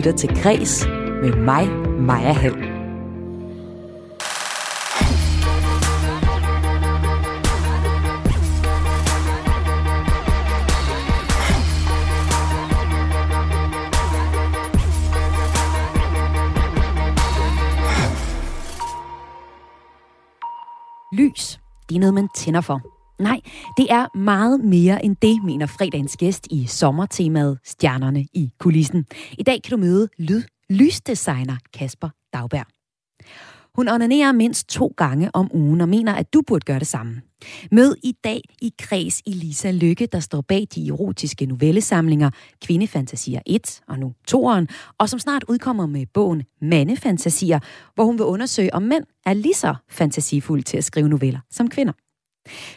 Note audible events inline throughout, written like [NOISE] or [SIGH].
lytter til Græs med mig, Maja Hall. Lys, det er noget, man tænder for. Nej, det er meget mere end det, mener fredagens gæst i sommertemaet Stjernerne i kulissen. I dag kan du møde lyd lysdesigner Kasper Dagberg. Hun onanerer mindst to gange om ugen og mener, at du burde gøre det samme. Mød i dag i kreds Elisa Lykke, der står bag de erotiske novellesamlinger Kvindefantasier 1 og nu 2'eren, og som snart udkommer med bogen Mandefantasier, hvor hun vil undersøge, om mænd er lige så fantasifulde til at skrive noveller som kvinder.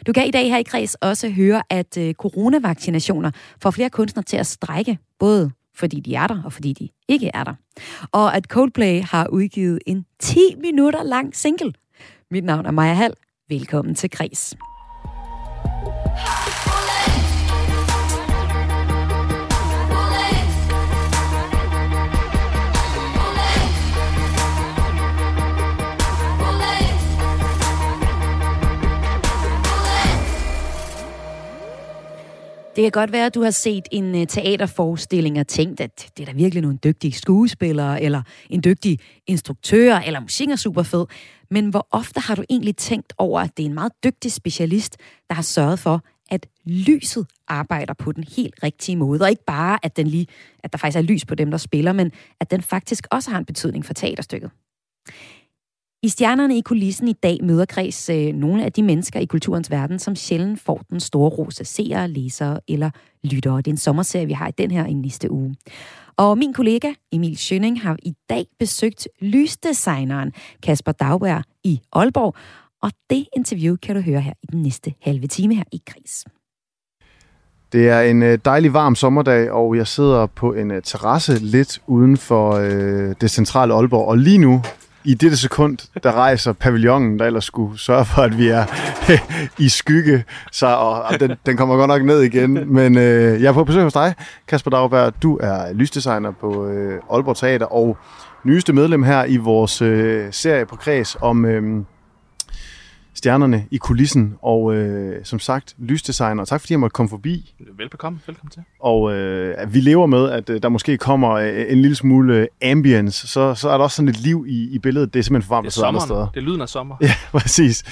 Du kan i dag her i kreds også høre, at øh, coronavaccinationer får flere kunstnere til at strække, både fordi de er der, og fordi de ikke er der. Og at Coldplay har udgivet en 10 minutter lang single. Mit navn er Maja Hall. Velkommen til Kreds. Det kan godt være, at du har set en øh, teaterforestilling og tænkt, at det er da virkelig nogle dygtige skuespillere, eller en dygtig instruktør, eller musik er super fed. Men hvor ofte har du egentlig tænkt over, at det er en meget dygtig specialist, der har sørget for, at lyset arbejder på den helt rigtige måde, og ikke bare, at, den lige, at der faktisk er lys på dem, der spiller, men at den faktisk også har en betydning for teaterstykket. I Stjernerne i kulissen i dag møder Kreds øh, nogle af de mennesker i kulturens verden, som sjældent får den store ros af seere, læsere eller lyttere. Det er en sommerserie, vi har i den her i næste uge. Og min kollega Emil Schønning har i dag besøgt lysdesigneren Kasper Dagberg i Aalborg, og det interview kan du høre her i den næste halve time her i Kris. Det er en øh, dejlig varm sommerdag, og jeg sidder på en øh, terrasse lidt uden for øh, det centrale Aalborg. Og lige nu i dette sekund, der rejser pavillonen, der ellers skulle sørge for, at vi er [LAUGHS] i skygge, så og, den, den kommer godt nok ned igen. Men øh, jeg er på besøg hos dig, Kasper Dagberg. Du er lysdesigner på øh, Aalborg Teater og nyeste medlem her i vores øh, serie på Kreds om... Øh, stjernerne i kulissen, og øh, som sagt, lysdesigner. Tak fordi jeg måtte komme forbi. Velbekomme, velkommen til. Og øh, vi lever med, at øh, der måske kommer øh, en lille smule ambience, så, så er der også sådan et liv i, i billedet. Det er simpelthen for varmt at sidde andre steder. Det er lyden af sommer. [LAUGHS] Ja, præcis.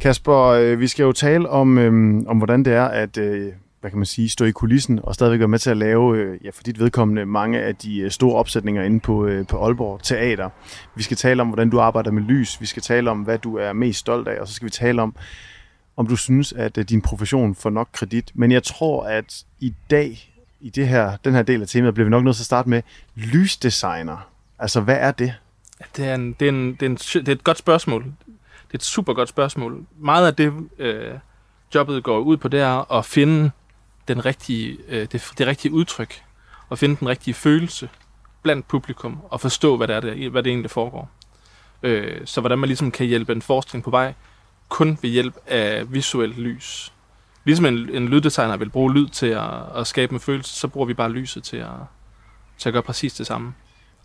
Kasper, øh, vi skal jo tale om, øh, om hvordan det er at øh, hvad kan man sige, stå i kulissen og stadigvæk være med til at lave, øh, ja, for dit vedkommende, mange af de øh, store opsætninger inde på, øh, på Aalborg Teater. Vi skal tale om, hvordan du arbejder med lys. Vi skal tale om, hvad du er mest stolt af. Og så skal vi tale om, om du synes, at øh, din profession får nok kredit. Men jeg tror, at i dag, i det her, den her del af temaet, bliver vi nok nødt til at starte med lysdesigner. Altså, hvad er det? Det er, en, det, er en, det, er en, det er et godt spørgsmål. Det er et super godt spørgsmål. Meget af det, øh, jobbet går ud på, det er at finde den rigtige, øh, det, det rigtige udtryk, og finde den rigtige følelse blandt publikum, og forstå, hvad det, er, det, hvad det egentlig foregår. Øh, så hvordan man ligesom kan hjælpe en forskning på vej, kun ved hjælp af visuelt lys. Ligesom en, en lyddesigner vil bruge lyd til at, at skabe en følelse, så bruger vi bare lyset til at, til at gøre præcis det samme.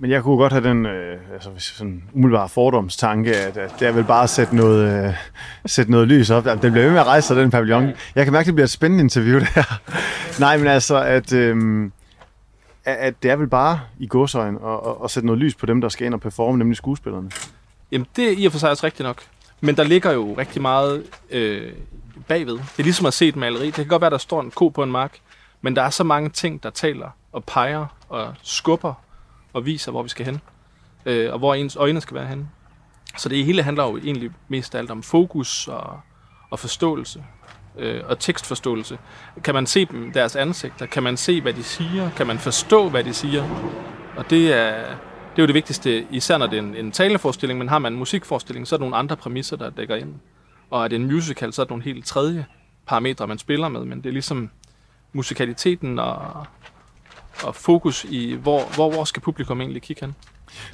Men jeg kunne godt have den øh, altså, hvis sådan umiddelbare fordomstanke, at, at det er vel bare at sætte noget, øh, sætte noget lys op. Den bliver ved med at rejse sig, den pavillon. Jeg kan mærke, at det bliver et spændende interview, det her. Nej, men altså, at, øh, at- at det er vel bare i godsøjen at, at, at sætte noget lys på dem, der skal ind og performe, nemlig skuespillerne. Jamen, det er i og for sig også rigtigt nok. Men der ligger jo rigtig meget øh, bagved. Det er ligesom at se et maleri. Det kan godt være, der står en ko på en mark, men der er så mange ting, der taler og peger og skubber og viser, hvor vi skal hen. Øh, og hvor ens øjne skal være henne. Så det hele handler jo egentlig mest af alt om fokus og, og forståelse. Øh, og tekstforståelse. Kan man se dem, deres ansigter? Kan man se, hvad de siger? Kan man forstå, hvad de siger? Og det er, det er jo det vigtigste, især når det er en, en taleforestilling, men har man en musikforestilling, så er der nogle andre præmisser, der dækker ind. Og er det en musical, så er der nogle helt tredje parametre, man spiller med, men det er ligesom musikaliteten og, og fokus i, hvor, hvor, hvor skal publikum egentlig kigge hen.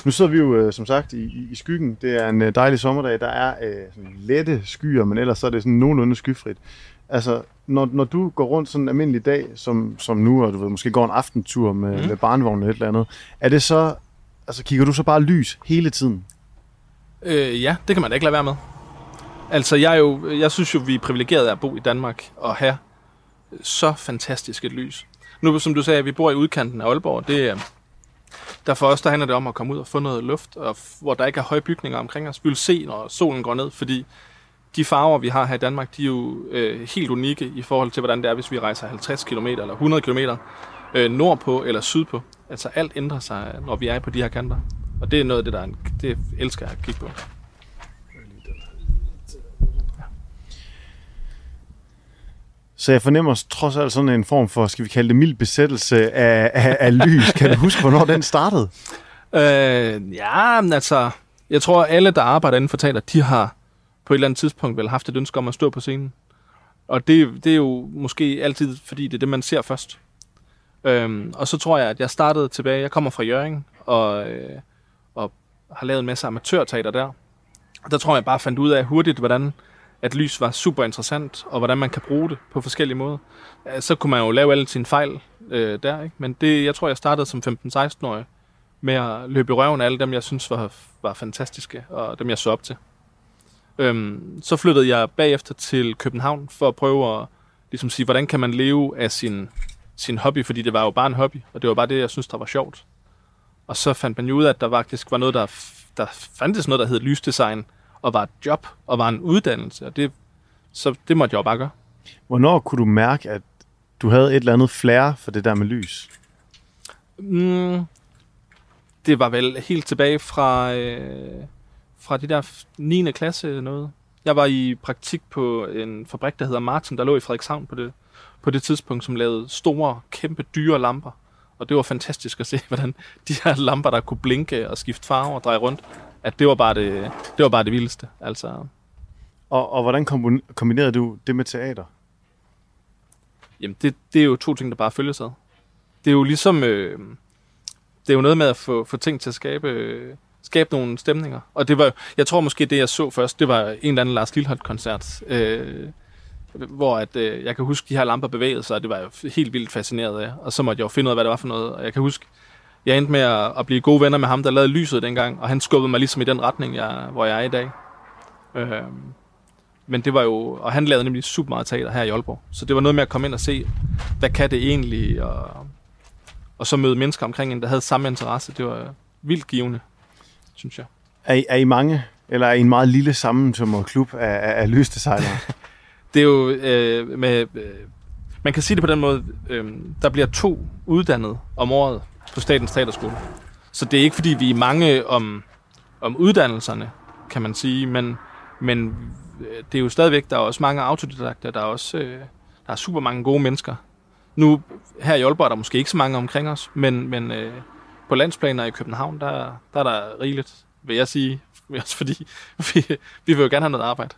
Nu sidder vi jo øh, som sagt i, i, skyggen. Det er en øh, dejlig sommerdag. Der er øh, sådan lette skyer, men ellers så er det sådan nogenlunde skyfrit. Altså, når, når du går rundt sådan en almindelig dag, som, som nu, og du ved, måske går en aftentur med, mm. med barnevognen eller et eller andet, er det så, altså kigger du så bare lys hele tiden? Øh, ja, det kan man da ikke lade være med. Altså, jeg, er jo, jeg synes jo, vi er privilegerede af at bo i Danmark og have så fantastisk et lys. Nu, som du sagde, vi bor i udkanten af Aalborg. Det, øh, der for os, der handler det om at komme ud og få noget luft, og hvor der ikke er høje bygninger omkring os. Vi vil se, når solen går ned, fordi de farver, vi har her i Danmark, de er jo øh, helt unikke i forhold til, hvordan det er, hvis vi rejser 50 km eller 100 km øh, nordpå eller sydpå. Altså alt ændrer sig, når vi er på de her kanter. Og det er noget af det, der er en, det elsker jeg at kigge på. Så jeg fornemmer trods alt sådan en form for, skal vi kalde det mild besættelse af, af, af lys. Kan du huske, hvornår den startede? Øh, ja, men altså, jeg tror, alle, der arbejder inden for teater, de har på et eller andet tidspunkt vel haft et ønske om at stå på scenen. Og det, det er jo måske altid, fordi det er det, man ser først. Øhm, og så tror jeg, at jeg startede tilbage, jeg kommer fra Jørgen, og, øh, og har lavet en masse amatørteater der. Og der tror jeg bare fandt ud af hurtigt, hvordan at lys var super interessant, og hvordan man kan bruge det på forskellige måder. Øh, så kunne man jo lave alle sine fejl øh, der, ikke? Men det, jeg tror, jeg startede som 15-16-årig med at løbe i røven af alle dem, jeg synes var, var fantastiske, og dem, jeg så op til. Øhm, så flyttede jeg bagefter til København for at prøve at ligesom sige, hvordan kan man leve af sin, sin hobby, fordi det var jo bare en hobby, og det var bare det, jeg synes, der var sjovt. Og så fandt man jo ud af, at der faktisk var noget, der, der fandtes noget, der hed lysdesign, og var et job, og var en uddannelse, og det, så det måtte jeg jo bare gøre. Hvornår kunne du mærke, at du havde et eller andet flair for det der med lys? Mm, det var vel helt tilbage fra, øh, fra de der f- 9. klasse noget. Jeg var i praktik på en fabrik, der hedder Martin, der lå i Frederikshavn på det, på det tidspunkt, som lavede store, kæmpe, dyre lamper. Og det var fantastisk at se, [LAUGHS] hvordan de her lamper, der kunne blinke og skifte farve og dreje rundt, at det var bare det, det, var bare det vildeste. Altså, Og, og hvordan kombin- kombinerede du det med teater? Jamen, det, det er jo to ting, der bare følges ad. Det er jo ligesom... Øh, det er jo noget med at få, få ting til at skabe, øh, skabe nogle stemninger. Og det var, jeg tror måske, det jeg så først, det var en eller anden Lars Lilholt-koncert, øh, hvor at, øh, jeg kan huske, de her lamper bevægede sig, og det var jeg helt vildt fascineret af. Og så måtte jeg jo finde ud af, hvad det var for noget. Og jeg kan huske, jeg endte med at, at blive gode venner med ham, der lavede lyset dengang, og han skubbede mig ligesom i den retning, jeg, hvor jeg er i dag. Øh, men det var jo, og han lavede nemlig super meget teater her i Aalborg. Så det var noget med at komme ind og se, hvad kan det egentlig, og, og så møde mennesker omkring en, der havde samme interesse. Det var vildt givende, synes jeg. Er, I- er I mange, eller er I en meget lille sammentømret klub af, af, af lysdesignere? [LAUGHS] Det er jo øh, med, øh, man kan sige det på den måde, øh, der bliver to uddannet om året på Statens Teaterskole. Så det er ikke fordi, vi er mange om, om uddannelserne, kan man sige, men, men øh, det er jo stadigvæk, der er også mange autodidakter, der er også øh, der er super mange gode mennesker. Nu her i Aalborg er der måske ikke så mange omkring os, men, men øh, på landsplaner i København, der, der er der rigeligt, vil jeg sige. [LAUGHS] Også fordi vi, vi vil jo gerne have noget arbejde.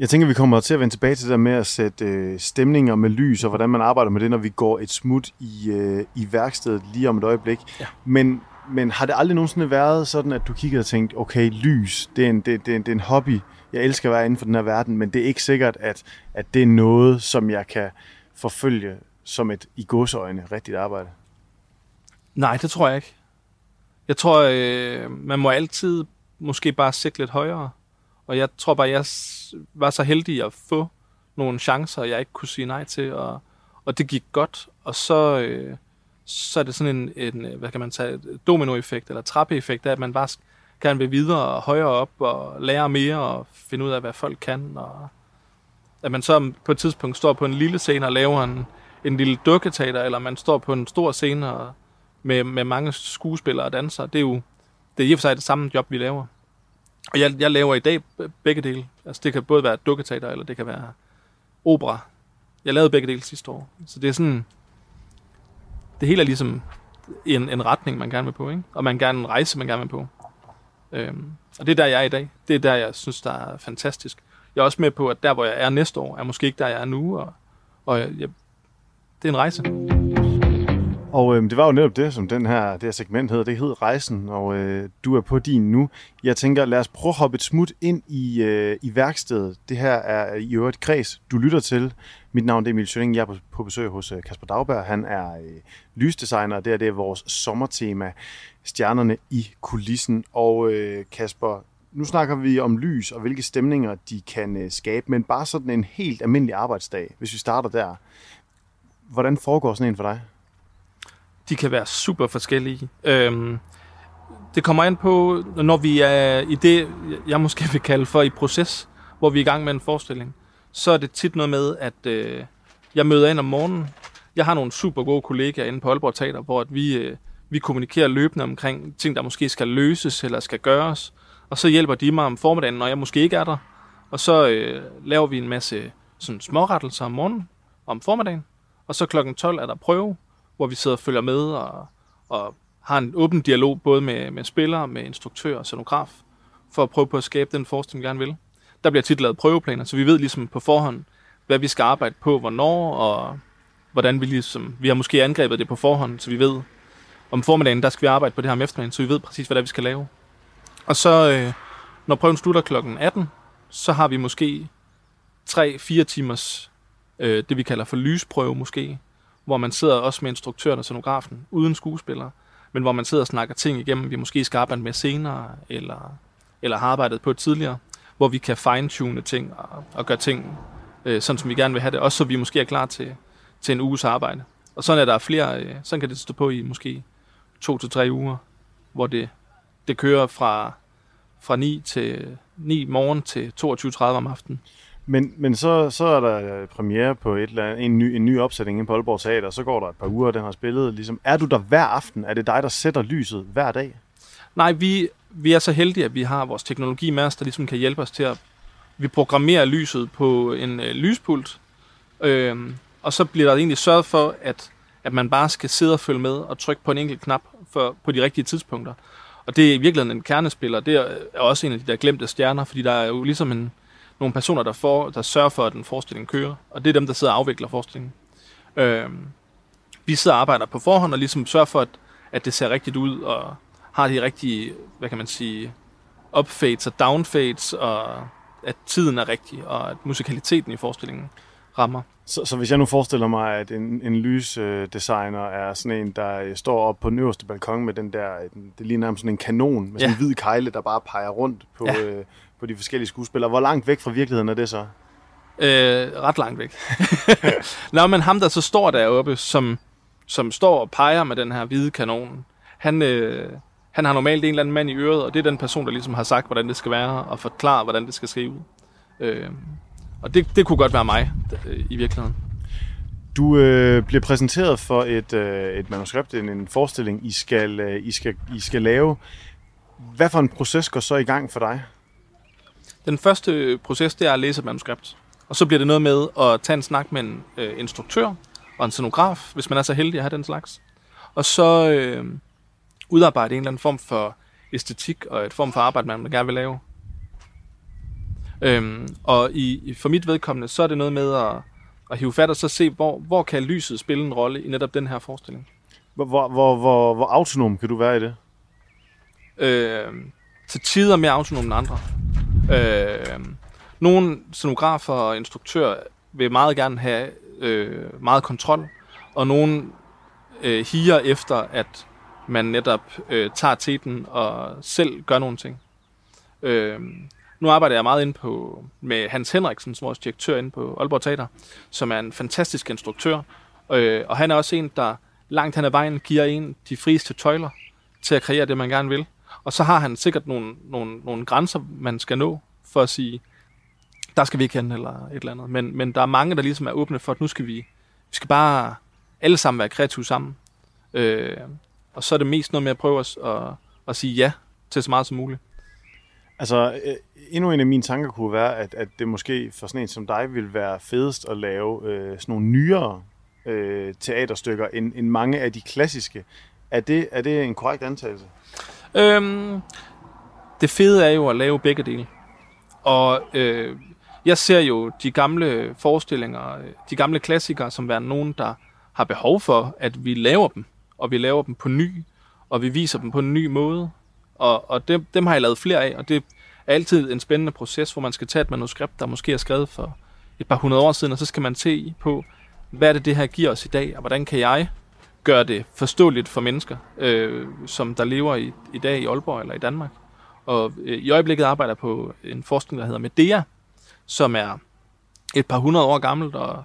Jeg tænker, vi kommer til at vende tilbage til det der med at sætte øh, stemninger med lys, og hvordan man arbejder med det, når vi går et smut i, øh, i værkstedet lige om et øjeblik. Ja. Men, men har det aldrig nogensinde været sådan, at du kiggede og tænkte, okay, lys, det er en, det, det, det er en hobby, jeg elsker at være inden for den her verden, men det er ikke sikkert, at, at det er noget, som jeg kan forfølge som et i godsøjne rigtigt arbejde. Nej, det tror jeg ikke. Jeg tror, øh, man må altid måske bare sigte lidt højere. Og jeg tror bare, jeg var så heldig at få nogle chancer, jeg ikke kunne sige nej til. Og, og det gik godt. Og så, øh, så er det sådan en, en, øh, hvad kan man tage, dominoeffekt eller trappeeffekt, af, at man bare gerne vil videre og højere op og lære mere og finde ud af, hvad folk kan. Og at man så på et tidspunkt står på en lille scene og laver en, en lille dukketeater, eller man står på en stor scene og med, med mange skuespillere og dansere. Det er jo det er i og for sig det samme job, vi laver. Og jeg, jeg laver i dag begge dele. Altså det kan både være dukketeater, eller det kan være opera. Jeg lavede begge dele sidste år. Så det er sådan... Det hele er ligesom en, en retning, man gerne vil på, ikke? Og man gerne en rejse, man gerne vil på. Øhm, og det er der, jeg er i dag. Det er der, jeg synes, der er fantastisk. Jeg er også med på, at der, hvor jeg er næste år, er måske ikke der, jeg er nu. Og, og jeg, jeg, det er en rejse. Og øh, det var jo netop det, som den her, det her segment hedder. Det hed Rejsen, og øh, du er på din nu. Jeg tænker, lad os prøve at hoppe et smut ind i, øh, i værkstedet. Det her er i øvrigt kreds, du lytter til. Mit navn er Emil Schøring. Jeg er på, på besøg hos øh, Kasper Dagberg. Han er øh, lysdesigner, og det er, det er vores sommertema, stjernerne i kulissen. Og øh, Kasper, nu snakker vi om lys og hvilke stemninger de kan øh, skabe, men bare sådan en helt almindelig arbejdsdag, hvis vi starter der. Hvordan foregår sådan en for dig? De kan være super forskellige. Øhm, det kommer an på, når vi er i det, jeg måske vil kalde for i proces, hvor vi er i gang med en forestilling, så er det tit noget med, at øh, jeg møder ind om morgenen. Jeg har nogle super gode kollegaer inde på Aalborg Teater, hvor at vi, øh, vi kommunikerer løbende omkring ting, der måske skal løses eller skal gøres. Og så hjælper de mig om formiddagen, når jeg måske ikke er der. Og så øh, laver vi en masse sådan smårettelser om morgenen, om formiddagen. Og så klokken 12 er der prøve, hvor vi sidder og følger med og, og har en åben dialog både med, med spillere, med instruktør og scenograf, for at prøve på at skabe den forestilling, vi gerne vil. Der bliver tit lavet prøveplaner, så vi ved ligesom på forhånd, hvad vi skal arbejde på, hvornår, og hvordan vi ligesom... Vi har måske angrebet det på forhånd, så vi ved, om formiddagen, der skal vi arbejde på det her om eftermiddagen, så vi ved præcis, hvad det er, vi skal lave. Og så, øh, når prøven slutter kl. 18, så har vi måske 3-4 timers, øh, det vi kalder for lysprøve måske, hvor man sidder også med instruktøren og scenografen, uden skuespillere, men hvor man sidder og snakker ting igennem, vi måske skal arbejde med senere, eller, eller har arbejdet på tidligere, hvor vi kan fine-tune ting og, og gøre ting, øh, sådan som vi gerne vil have det, også så vi måske er klar til, til en uges arbejde. Og sådan er der flere, øh, sådan kan det stå på i måske to til tre uger, hvor det, det kører fra, fra 9 til 9 morgen til 22.30 om aftenen. Men, men så, så er der premiere på et eller andet, en, ny, en ny opsætning inde på Aalborg Teater, og så går der et par uger, og den har spillet. Ligesom, er du der hver aften? Er det dig, der sætter lyset hver dag? Nej, vi, vi er så heldige, at vi har vores teknologi med os, der ligesom kan hjælpe os til at... Vi programmerer lyset på en øh, lyspult, øh, og så bliver der egentlig sørget for, at, at man bare skal sidde og følge med og trykke på en enkelt knap for, på de rigtige tidspunkter. Og det er i virkeligheden en kernespiller. Det er også en af de der glemte stjerner, fordi der er jo ligesom en, nogle personer, der, får, der sørger for, at den forestilling kører. Og det er dem, der sidder og afvikler forestillingen. Øh, vi sidder og arbejder på forhånd og ligesom sørger for, at, at det ser rigtigt ud, og har de rigtige, hvad kan man sige, upfades og downfades, og at tiden er rigtig, og at musikaliteten i forestillingen rammer. Så, så hvis jeg nu forestiller mig, at en, en lysdesigner er sådan en, der står op på den øverste balkon med den der, det ligner nærmest sådan en kanon med sådan ja. en hvid kejle, der bare peger rundt på, ja. øh, på de forskellige skuespillere. Hvor langt væk fra virkeligheden er det så? Øh, ret langt væk. [LAUGHS] Nå, men ham, der så står deroppe, som, som står og peger med den her hvide kanon, han, øh, han har normalt en eller anden mand i øret, og det er den person, der ligesom har sagt, hvordan det skal være, og forklare, hvordan det skal ske ud. Øh, og det, det kunne godt være mig, øh, i virkeligheden. Du øh, bliver præsenteret for et, øh, et manuskript, en, en forestilling, I skal, øh, I, skal, I skal lave. Hvad for en proces går så i gang for dig? Den første proces, det er at læse et manuskript. Og så bliver det noget med at tage en snak med en øh, instruktør og en scenograf, hvis man er så heldig at have den slags. Og så øh, udarbejde en eller anden form for æstetik og et form for arbejde, man gerne vil lave. Øhm, og i, for mit vedkommende, så er det noget med at, at hive fat og så se, hvor, hvor kan lyset spille en rolle i netop den her forestilling. Hvor, hvor, hvor, hvor, hvor autonom kan du være i det? Øh, til tider mere autonom end andre. Øh, nogle scenografer og instruktører vil meget gerne have øh, meget kontrol, og nogle øh, higer efter, at man netop øh, tager teten og selv gør nogle ting. Øh, nu arbejder jeg meget ind på med Hans Henriksen, som vores direktør inde på Aalborg Teater, som er en fantastisk instruktør. Øh, og han er også en, der langt hen ad vejen giver en de frieste tøjler til at kreere det, man gerne vil. Og så har han sikkert nogle, nogle, nogle grænser, man skal nå for at sige, der skal vi ikke hen, eller et eller andet. Men, men der er mange, der ligesom er åbne for, at nu skal vi, vi skal bare alle sammen være kreative sammen. Øh, og så er det mest noget med at prøve at, at, at sige ja til så meget som muligt. Altså, øh, endnu en af mine tanker kunne være, at, at det måske for sådan en som dig vil være fedest at lave øh, sådan nogle nyere øh, teaterstykker end, end mange af de klassiske. Er det, er det en korrekt antagelse? Øhm, det fede er jo at lave begge dele. Og øh, jeg ser jo de gamle forestillinger, øh, de gamle klassikere, som være nogen, der har behov for, at vi laver dem. og vi laver dem på ny, og vi viser dem på en ny måde. Og, og dem, dem har jeg lavet flere af, og det er altid en spændende proces, hvor man skal tage et manuskript, der måske er skrevet for et par hundrede år siden, og så skal man se på, hvad er det, det her giver os i dag, og hvordan kan jeg gøre det forståeligt for mennesker, øh, som der lever i, i dag i Aalborg eller i Danmark. Og øh, i øjeblikket arbejder jeg på en forskning, der hedder Medea, som er et par hundrede år gammelt og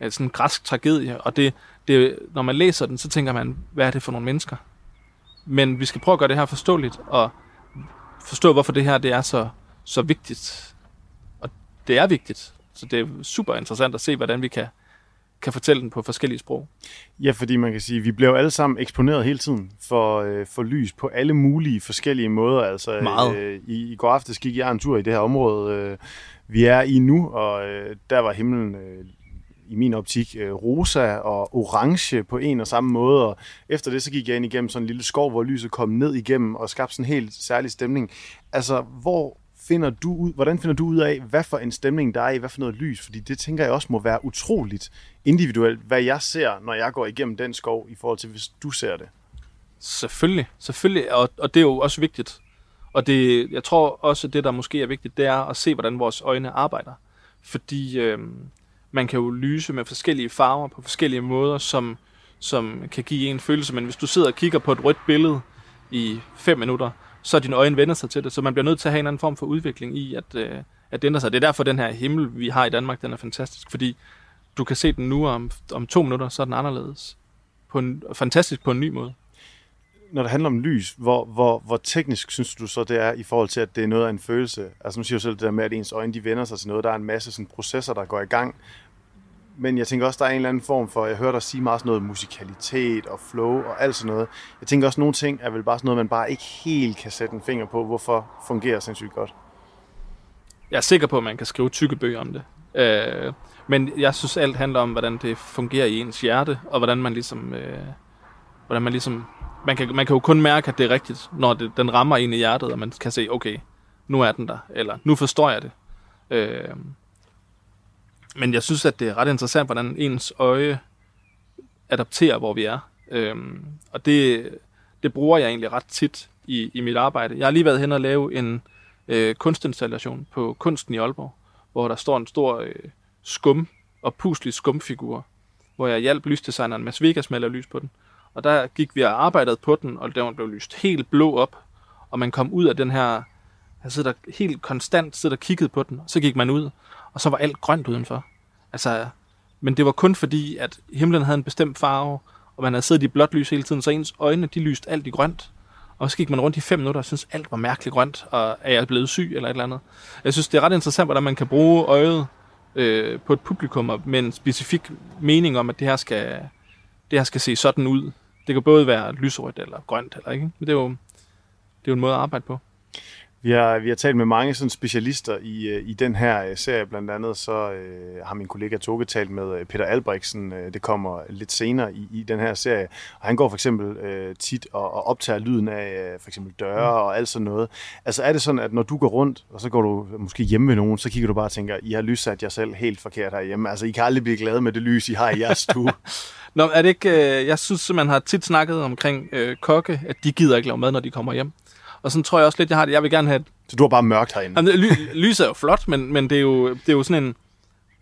er sådan en græsk tragedie. Og det, det, når man læser den, så tænker man, hvad er det for nogle mennesker? Men vi skal prøve at gøre det her forståeligt og forstå, hvorfor det her det er så, så vigtigt. Og det er vigtigt. Så det er super interessant at se, hvordan vi kan kan fortælle den på forskellige sprog. Ja, fordi man kan sige, at vi bliver jo alle sammen eksponeret hele tiden for, øh, for lys på alle mulige forskellige måder. Altså, Meget. Øh, i, I går aftes gik jeg en tur i det her område, øh, vi er i nu, og øh, der var himlen øh, i min optik øh, rosa og orange på en og samme måde, og efter det så gik jeg ind igennem sådan en lille skov, hvor lyset kom ned igennem og skabte sådan en helt særlig stemning. Altså, hvor finder du ud, hvordan finder du ud af, hvad for en stemning der er i, hvad for noget lys? Fordi det tænker jeg også må være utroligt individuelt, hvad jeg ser, når jeg går igennem den skov, i forhold til, hvis du ser det. Selvfølgelig, selvfølgelig, og, og det er jo også vigtigt. Og det, jeg tror også, det der måske er vigtigt, det er at se, hvordan vores øjne arbejder. Fordi øh, man kan jo lyse med forskellige farver på forskellige måder, som, som kan give en følelse. Men hvis du sidder og kigger på et rødt billede i 5 minutter, så dine øjne vender sig til det. Så man bliver nødt til at have en anden form for udvikling i, at, øh, at det ændrer sig. Det er derfor, den her himmel, vi har i Danmark, den er fantastisk. Fordi du kan se den nu om, om to minutter, så er den anderledes. På en, fantastisk på en ny måde. Når det handler om lys, hvor, hvor, hvor teknisk synes du så, det er i forhold til, at det er noget af en følelse? Altså nu siger du selv det der med, at ens øjne de vender sig til noget. Der er en masse sådan, processer, der går i gang. Men jeg tænker også, der er en eller anden form for, jeg hørte dig sige meget sådan noget musikalitet og flow og alt sådan noget. Jeg tænker også, nogle ting er vel bare sådan noget, man bare ikke helt kan sætte en finger på, hvorfor fungerer sindssygt godt. Jeg er sikker på, at man kan skrive tykke bøger om det. Øh, men jeg synes, alt handler om, hvordan det fungerer i ens hjerte, og hvordan man ligesom... Øh, hvordan man ligesom man kan, man kan jo kun mærke, at det er rigtigt, når det, den rammer en i hjertet, og man kan se, okay, nu er den der, eller nu forstår jeg det. Øh, men jeg synes, at det er ret interessant, hvordan ens øje adapterer, hvor vi er. Øhm, og det, det bruger jeg egentlig ret tit i, i mit arbejde. Jeg har lige været hen og lave en øh, kunstinstallation på Kunsten i Aalborg, hvor der står en stor øh, skum og puslig skumfigur, hvor jeg hjalp lysdesigneren Mads Vegas med at lave lys på den. Og der gik vi og arbejdede på den, og den blev lyst helt blå op, og man kom ud af den her, jeg sidder der helt konstant sidder og kiggede på den, og så gik man ud, og så var alt grønt udenfor. Altså, men det var kun fordi, at himlen havde en bestemt farve, og man havde siddet i blåt lys hele tiden, så ens øjne, de lyste alt i grønt. Og så gik man rundt i fem minutter og syntes, alt var mærkeligt grønt, og er jeg blevet syg eller et eller andet. Jeg synes, det er ret interessant, hvordan man kan bruge øjet øh, på et publikum med en specifik mening om, at det her skal, det her skal se sådan ud. Det kan både være lyserødt eller grønt, eller ikke? Men det er jo, det er jo en måde at arbejde på. Vi har, vi har talt med mange sådan specialister i, øh, i den her øh, serie. Blandt andet så øh, har min kollega Toge talt med øh, Peter Albrechtsen. Det kommer lidt senere i, i den her serie. Og han går for eksempel øh, tit og, og optager lyden af for eksempel døre mm. og alt sådan noget. Altså er det sådan, at når du går rundt, og så går du måske hjemme med nogen, så kigger du bare og tænker, I har lyssat jer selv helt forkert herhjemme. Altså I kan aldrig blive glade med det lys, I har i jeres stue. [LAUGHS] Nå, er det ikke... Øh, jeg synes, man har tit snakket omkring øh, kokke, at de gider ikke lave mad, når de kommer hjem. Og sådan tror jeg også lidt, jeg har det. Jeg vil gerne have... Så du har bare mørkt herinde? Jamen, ly, lys er jo flot, men, men det, er jo, det er jo sådan en...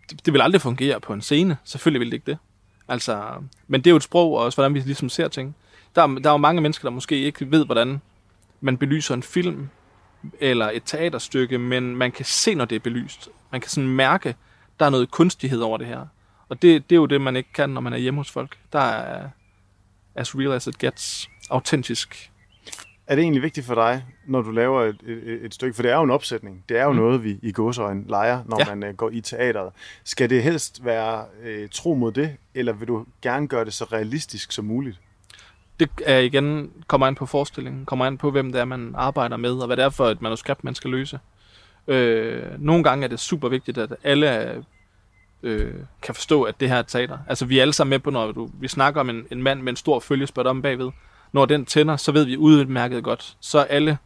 Det, det vil aldrig fungere på en scene. Selvfølgelig vil det ikke det. Altså, men det er jo et sprog, og også hvordan vi ligesom ser ting. Der, er, der er jo mange mennesker, der måske ikke ved, hvordan man belyser en film eller et teaterstykke, men man kan se, når det er belyst. Man kan sådan mærke, der er noget kunstighed over det her. Og det, det er jo det, man ikke kan, når man er hjemme hos folk. Der er as real as it gets, autentisk. Er det egentlig vigtigt for dig, når du laver et, et, et stykke? For det er jo en opsætning. Det er jo mm. noget, vi i gåsøjne leger, når ja. man uh, går i teateret. Skal det helst være uh, tro mod det, eller vil du gerne gøre det så realistisk som muligt? Det er igen, kommer an på forestillingen, kommer an på, hvem det er, man arbejder med, og hvad det er for et manuskript, man skal løse. Øh, nogle gange er det super vigtigt, at alle øh, kan forstå, at det her er teater. Altså, vi er alle sammen med på, når du, vi snakker om en, en mand med en stor følgespot om bagved. Når den tænder, så ved vi udmærket godt. Så er alle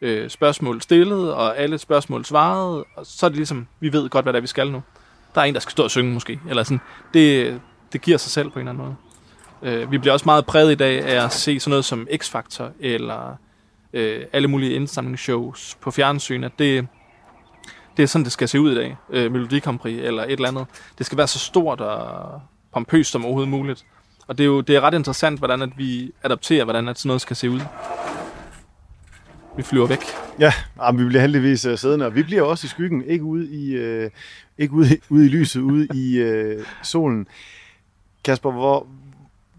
øh, spørgsmål stillet, og alle spørgsmål svaret, og så er det ligesom, vi ved godt, hvad det er, vi skal nu. Der er en, der skal stå og synge måske, eller sådan. Det, det giver sig selv på en eller anden måde. Øh, vi bliver også meget præget i dag af at se sådan noget som X-Factor, eller øh, alle mulige indsamlingsshows på fjernsyn, at det, det er sådan, det skal se ud i dag. Øh, Melodi eller et eller andet. Det skal være så stort og pompøst som overhovedet muligt. Og det er jo det er ret interessant, hvordan at vi adapterer, hvordan at sådan noget skal se ud. Vi flyver væk. Ja, jamen, vi bliver heldigvis uh, siddende, og vi bliver også i skyggen, ikke ude i, uh, ikke ude, [LAUGHS] ude i lyset, ude i uh, solen. Kasper, hvor,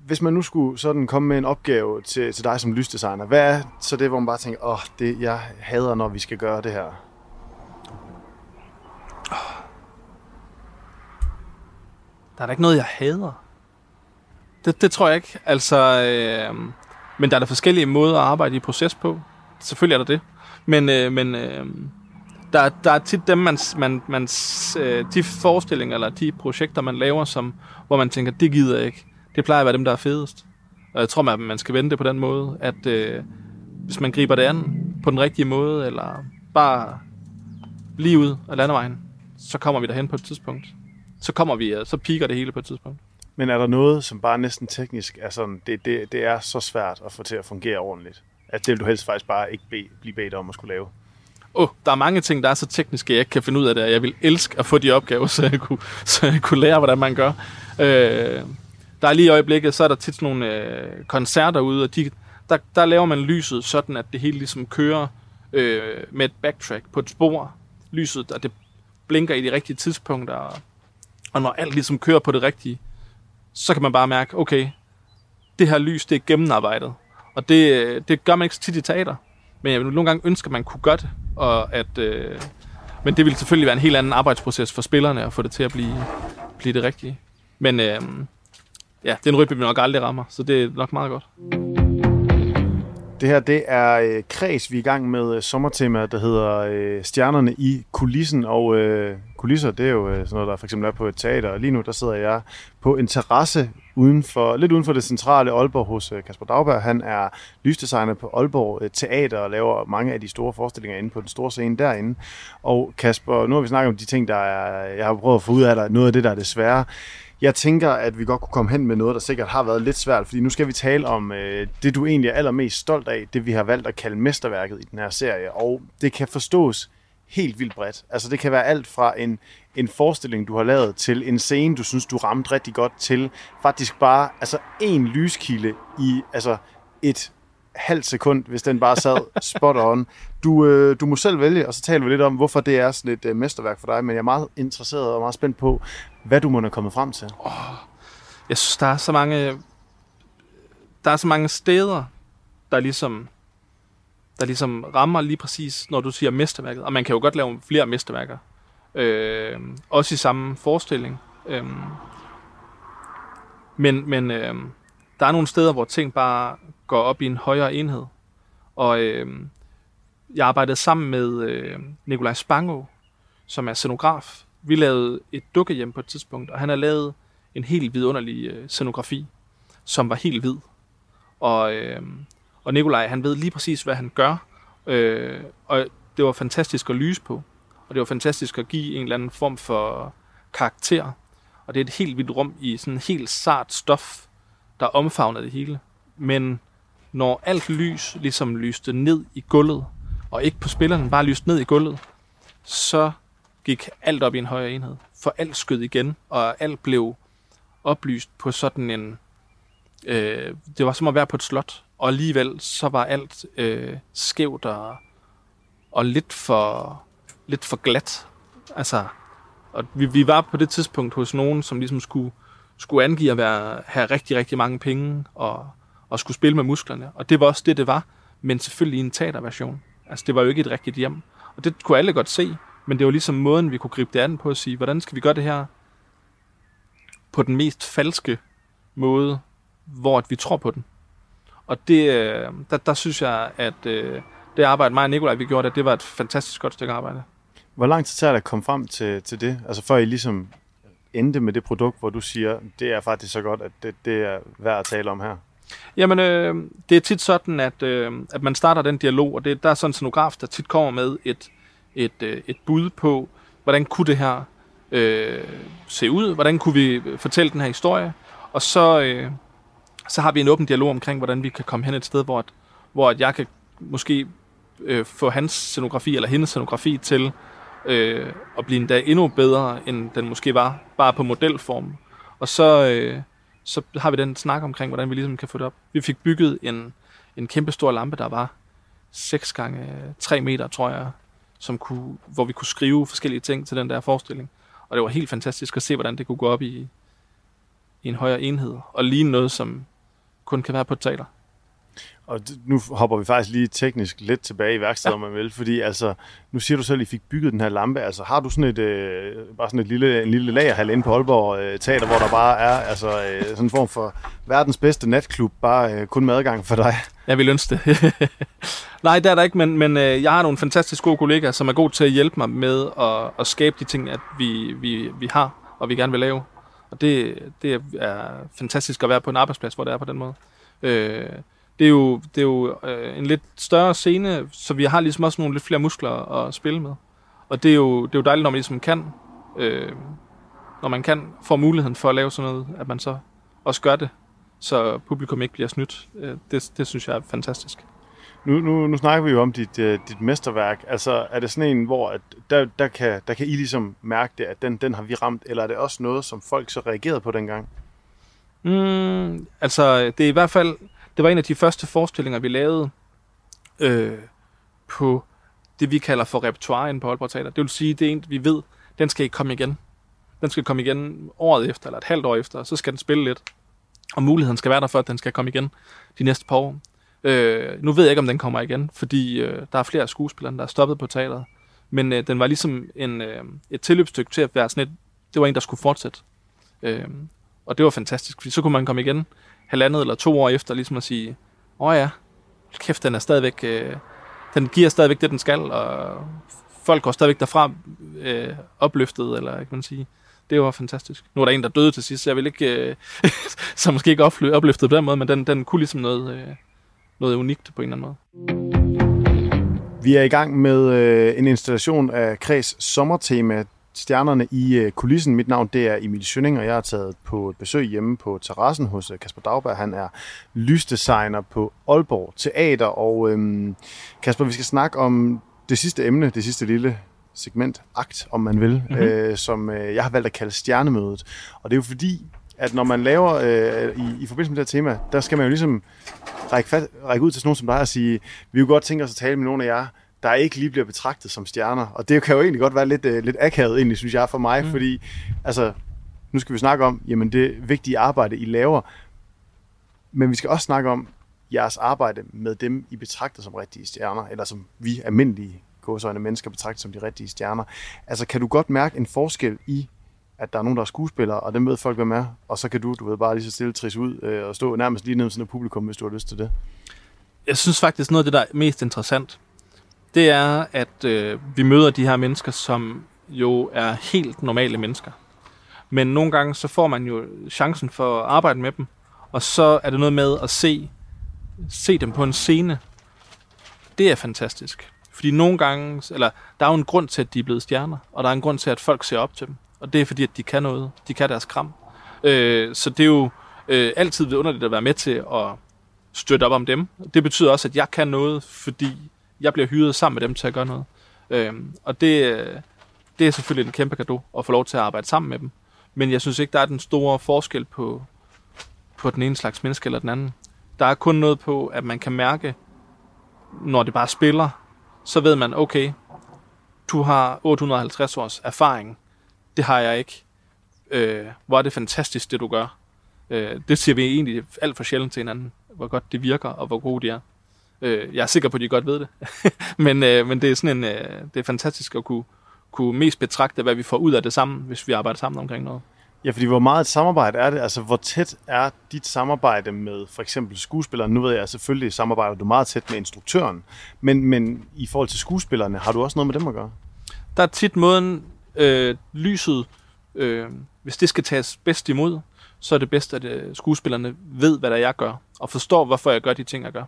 hvis man nu skulle sådan komme med en opgave til, til dig som lysdesigner, hvad er så det, hvor man bare tænker, åh, oh, det jeg hader, når vi skal gøre det her? Der er da ikke noget, jeg hader. Det, det tror jeg ikke. Altså, øh, men der er der forskellige måder at arbejde i proces på. Selvfølgelig er der det. Men, øh, men øh, der, der er tit dem, man, man, man, øh, de forestillinger eller de projekter, man laver, som, hvor man tænker, det gider jeg ikke. Det plejer at være dem, der er fedest. Og jeg tror, man, man skal vende det på den måde, at øh, hvis man griber det an på den rigtige måde, eller bare lige ud af landevejen, så kommer vi derhen på et tidspunkt. Så kommer vi, øh, så piker det hele på et tidspunkt. Men er der noget, som bare næsten teknisk er sådan, det, det, det er så svært at få til at fungere ordentligt? At det vil du helst faktisk bare ikke be, blive bedt om at skulle lave? Åh, oh, der er mange ting, der er så tekniske, jeg ikke kan finde ud af det, jeg vil elske at få de opgaver, [LAUGHS] så jeg kunne, så jeg kunne lære, hvordan man gør. Øh, der er lige i øjeblikket, så er der tit sådan nogle øh, koncerter ude, og de, der, der laver man lyset sådan, at det hele ligesom kører øh, med et backtrack på et spor. Lyset, og det blinker i de rigtige tidspunkter, og, og når alt ligesom kører på det rigtige, så kan man bare mærke, okay, det her lys, det er gennemarbejdet. Og det, det gør man ikke så tit i teater. Men jeg vil nogle gange ønske, at man kunne gøre det. Og at, øh, men det ville selvfølgelig være en helt anden arbejdsproces for spillerne at få det til at blive, blive det rigtige. Men øh, ja, det er en rytme, vi nok aldrig rammer, så det er nok meget godt. Det her, det er øh, Kreds, vi er i gang med øh, sommertemaet, der hedder øh, Stjernerne i kulissen. Og øh, kulisser, det er jo øh, sådan noget, der for eksempel er på et teater. Og lige nu, der sidder jeg på en terrasse uden for, lidt uden for det centrale Aalborg hos øh, Kasper Dagberg. Han er lysdesigner på Aalborg øh, Teater og laver mange af de store forestillinger inde på den store scene derinde. Og Kasper, nu har vi snakket om de ting, der er, jeg har prøvet at få ud af dig, noget af det, der er det svære. Jeg tænker, at vi godt kunne komme hen med noget, der sikkert har været lidt svært, fordi nu skal vi tale om øh, det, du egentlig er allermest stolt af, det vi har valgt at kalde mesterværket i den her serie, og det kan forstås helt vildt bredt. Altså det kan være alt fra en, en forestilling, du har lavet, til en scene, du synes, du ramte rigtig godt til, faktisk bare altså en lyskilde i altså et halvt sekund, hvis den bare sad [LAUGHS] spot on. Du, øh, du må selv vælge, og så taler vi lidt om, hvorfor det er sådan et øh, mesterværk for dig, men jeg er meget interesseret og meget spændt på, hvad du må have kommet frem til. Oh, jeg synes, der er så mange, der er så mange steder, der ligesom, der ligesom rammer lige præcis, når du siger mesterværket. Og man kan jo godt lave flere mesterværker. Øh, også i samme forestilling. Øh, men men øh, der er nogle steder, hvor ting bare går op i en højere enhed. Og øh, jeg arbejdede sammen med øh, Nikolaj Spango, som er scenograf. Vi lavede et dukkehjem på et tidspunkt, og han har lavet en helt vidunderlig øh, scenografi, som var helt hvid. Og, øh, og Nikolaj, han ved lige præcis, hvad han gør. Øh, og det var fantastisk at lyse på. Og det var fantastisk at give en eller anden form for karakter. Og det er et helt vildt rum i sådan en helt sart stof, der omfavner det hele. Men når alt lys ligesom lyste ned i gulvet, og ikke på spilleren, bare lyste ned i gulvet, så gik alt op i en højere enhed. For alt skød igen, og alt blev oplyst på sådan en... Øh, det var som at være på et slot, og alligevel så var alt øh, skævt og, og lidt for, lidt for glat. Altså, og vi, vi var på det tidspunkt hos nogen, som ligesom skulle, skulle angive at være, have rigtig, rigtig mange penge, og og skulle spille med musklerne. Og det var også det, det var, men selvfølgelig i en teaterversion. Altså, det var jo ikke et rigtigt hjem. Og det kunne alle godt se, men det var ligesom måden, vi kunne gribe det an på at sige, hvordan skal vi gøre det her på den mest falske måde, hvor at vi tror på den. Og det, øh, der, der synes jeg, at øh, det arbejde, mig og Nikolaj, vi gjorde, det, det var et fantastisk godt stykke arbejde. Hvor lang tid tager det at komme frem til, til det? Altså før I ligesom endte med det produkt, hvor du siger, det er faktisk så godt, at det, det er værd at tale om her? Jamen, øh, det er tit sådan, at, øh, at man starter den dialog, og det, der er sådan en scenograf, der tit kommer med et, et, øh, et bud på, hvordan kunne det her øh, se ud, hvordan kunne vi fortælle den her historie, og så, øh, så har vi en åben dialog omkring, hvordan vi kan komme hen et sted, hvor, at, hvor at jeg kan måske øh, få hans scenografi eller hendes scenografi til øh, at blive endda endnu bedre, end den måske var, bare på modelform. Og så, øh, så har vi den snak omkring, hvordan vi ligesom kan få det op. Vi fik bygget en, en kæmpe stor lampe, der var 6 gange 3 meter, tror jeg, som kunne, hvor vi kunne skrive forskellige ting til den der forestilling. Og det var helt fantastisk at se, hvordan det kunne gå op i, i en højere enhed, og ligne noget, som kun kan være på et teater. Og nu hopper vi faktisk lige teknisk lidt tilbage i værkstedet, ja. man vil, fordi altså, nu siger du selv, at I fik bygget den her lampe. Altså, har du sådan et, øh, bare sådan et lille, en lille lagerhal inde på Aalborg øh, Teater, hvor der bare er altså, øh, sådan en form for verdens bedste natklub, bare øh, kun med adgang for dig? [LAUGHS] Jeg vil ønske det. [LAUGHS] Nej, det er der ikke, men, men øh, jeg har nogle fantastisk gode kollegaer, som er gode til at hjælpe mig med at, at skabe de ting, at vi, vi, vi har, og vi gerne vil lave. Og det, det er fantastisk at være på en arbejdsplads, hvor det er på den måde. Øh, det er jo, det er jo øh, en lidt større scene, så vi har ligesom også nogle lidt flere muskler at spille med. Og det er jo, det er jo dejligt, når man ligesom kan, øh, når man kan få muligheden for at lave sådan noget, at man så også gør det, så publikum ikke bliver snydt. Øh, det, det synes jeg er fantastisk. Nu, nu, nu snakker vi jo om dit, øh, dit mesterværk. Altså, er det sådan en, hvor at der, der, kan, der kan I ligesom mærke det, at den, den har vi ramt, eller er det også noget, som folk så reagerede på dengang? Mm, altså, det er i hvert fald det var en af de første forestillinger, vi lavede øh, på det, vi kalder for repertoire på Aalborg Teater. Det vil sige, det er en, vi ved, den skal ikke komme igen. Den skal komme igen året efter, eller et halvt år efter, og så skal den spille lidt. Og muligheden skal være der for, at den skal komme igen de næste par år. Øh, nu ved jeg ikke, om den kommer igen, fordi øh, der er flere skuespillere, der er stoppet på teateret. Men øh, den var ligesom en, øh, et tilløbsstykke til at være sådan et, det var en, der skulle fortsætte. Øh, og det var fantastisk, fordi så kunne man komme igen halvandet eller to år efter, ligesom at sige, åh oh ja, kæft, den er stadigvæk, øh, den giver stadigvæk det, den skal, og folk går stadigvæk derfra øh, opløftet, eller kan man sige. Det var fantastisk. Nu er der en, der døde til sidst, så jeg vil ikke, øh, [LAUGHS] så måske ikke opløftet på den måde, men den, den kunne ligesom noget, øh, noget unikt på en eller anden måde. Vi er i gang med øh, en installation af Kreds sommertema stjernerne i øh, kulissen. Mit navn det er Emil Schønning, og jeg har taget på et besøg hjemme på terrassen hos øh, Kasper Dagberg. Han er lysdesigner på Aalborg Teater. Og øhm, Kasper, vi skal snakke om det sidste emne, det sidste lille segment, akt, om man vil, mm-hmm. øh, som øh, jeg har valgt at kalde stjernemødet. Og det er jo fordi, at når man laver øh, i, i forbindelse med det her tema, der skal man jo ligesom række, fat, række ud til sådan nogen som dig og sige, vi vil godt tænke os at tale med nogle af jer, der ikke lige bliver betragtet som stjerner. Og det kan jo egentlig godt være lidt, uh, lidt akavet, egentlig, synes jeg, for mig, mm. fordi altså, nu skal vi snakke om jamen, det vigtige arbejde, I laver, men vi skal også snakke om jeres arbejde med dem, I betragter som rigtige stjerner, eller som vi almindelige gåsøjne mennesker betragter som de rigtige stjerner. Altså, kan du godt mærke en forskel i, at der er nogen, der er skuespillere, og dem ved folk, hvem er, og så kan du, du ved, bare lige så stille trisse ud øh, og stå nærmest lige nede sådan et publikum, hvis du har lyst til det. Jeg synes faktisk, noget af det, der er mest interessant, det er, at øh, vi møder de her mennesker, som jo er helt normale mennesker. Men nogle gange, så får man jo chancen for at arbejde med dem, og så er det noget med at se, se dem på en scene. Det er fantastisk. Fordi nogle gange, eller der er jo en grund til, at de er blevet stjerner, og der er en grund til, at folk ser op til dem. Og det er fordi, at de kan noget. De kan deres kram. Øh, så det er jo øh, altid vidunderligt at være med til at støtte op om dem. Det betyder også, at jeg kan noget, fordi jeg bliver hyret sammen med dem til at gøre noget. Øh, og det, øh, det er selvfølgelig en kæmpe gave at få lov til at arbejde sammen med dem. Men jeg synes ikke, der er den store forskel på, på den ene slags menneske eller den anden. Der er kun noget på, at man kan mærke, når det bare spiller, så ved man, okay, du har 850 års erfaring. Det har jeg ikke. Øh, hvor er det fantastisk, det du gør. Øh, det siger vi egentlig alt for sjældent til hinanden, hvor godt det virker, og hvor gode de er. Øh, jeg er sikker på, at de godt ved det. [LAUGHS] men, øh, men det er sådan en, øh, det er fantastisk at kunne, kunne mest betragte, hvad vi får ud af det sammen, hvis vi arbejder sammen omkring noget. Ja, fordi hvor meget et samarbejde er det? Altså, hvor tæt er dit samarbejde med for eksempel skuespilleren? Nu ved jeg selvfølgelig, samarbejder du meget tæt med instruktøren, men, men i forhold til skuespillerne, har du også noget med dem at gøre? Der er tit måden, øh, lyset, øh, hvis det skal tages bedst imod, så er det bedst, at øh, skuespillerne ved, hvad der jeg gør, og forstår, hvorfor jeg gør de ting, jeg gør.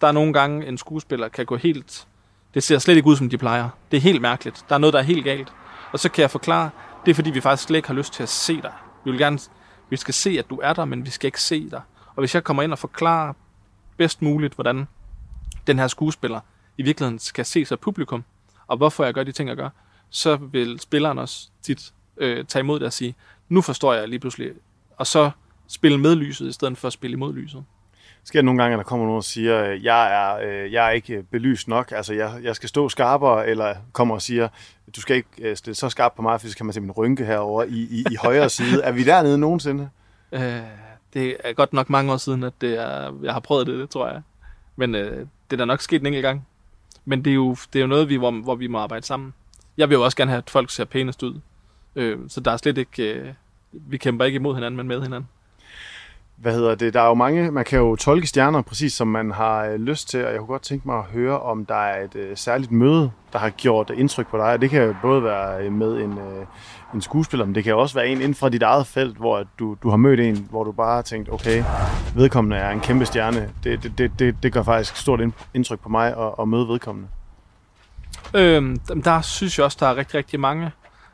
Der er nogle gange, en skuespiller kan gå helt... Det ser slet ikke ud, som de plejer. Det er helt mærkeligt. Der er noget, der er helt galt. Og så kan jeg forklare, det er fordi, vi faktisk slet ikke har lyst til at se dig. Vi vil gerne... Vi skal se, at du er der, men vi skal ikke se dig. Og hvis jeg kommer ind og forklarer bedst muligt, hvordan den her skuespiller i virkeligheden skal ses af publikum, og hvorfor jeg gør de ting, jeg gør, så vil spilleren også tit øh, tage imod det og sige, nu forstår jeg lige pludselig, og så spille med lyset, i stedet for at spille imod lyset. Sker det nogle gange, at der kommer nogen og siger, jeg er, øh, jeg er ikke belyst nok, altså jeg, jeg skal stå skarpere, eller kommer og siger, du skal ikke øh, stille så skarpt på mig, for så kan man se min rynke herover i, i, i højre [LAUGHS] side. Er vi dernede nogensinde? Øh, det er godt nok mange år siden, at det er, jeg har prøvet det, det tror jeg. Men øh, det er da nok sket en enkelt gang. Men det er jo, det er jo noget, vi, hvor, hvor vi må arbejde sammen. Jeg vil jo også gerne have, at folk ser pænest ud. Øh, så der er slet ikke... Øh, vi kæmper ikke imod hinanden, men med hinanden. Hvad hedder det? Der er jo mange, man kan jo tolke stjerner præcis som man har øh, lyst til, og jeg kunne godt tænke mig at høre, om der er et øh, særligt møde, der har gjort indtryk på dig. Det kan jo både være øh, med en, øh, en skuespiller, men det kan også være en inden for dit eget felt, hvor du, du har mødt en, hvor du bare har tænkt, okay, vedkommende er en kæmpe stjerne. Det, det, det, det, det gør faktisk stort indtryk på mig at, at møde vedkommende. Øhm, der synes jeg også, der er rigtig, rigtig mange.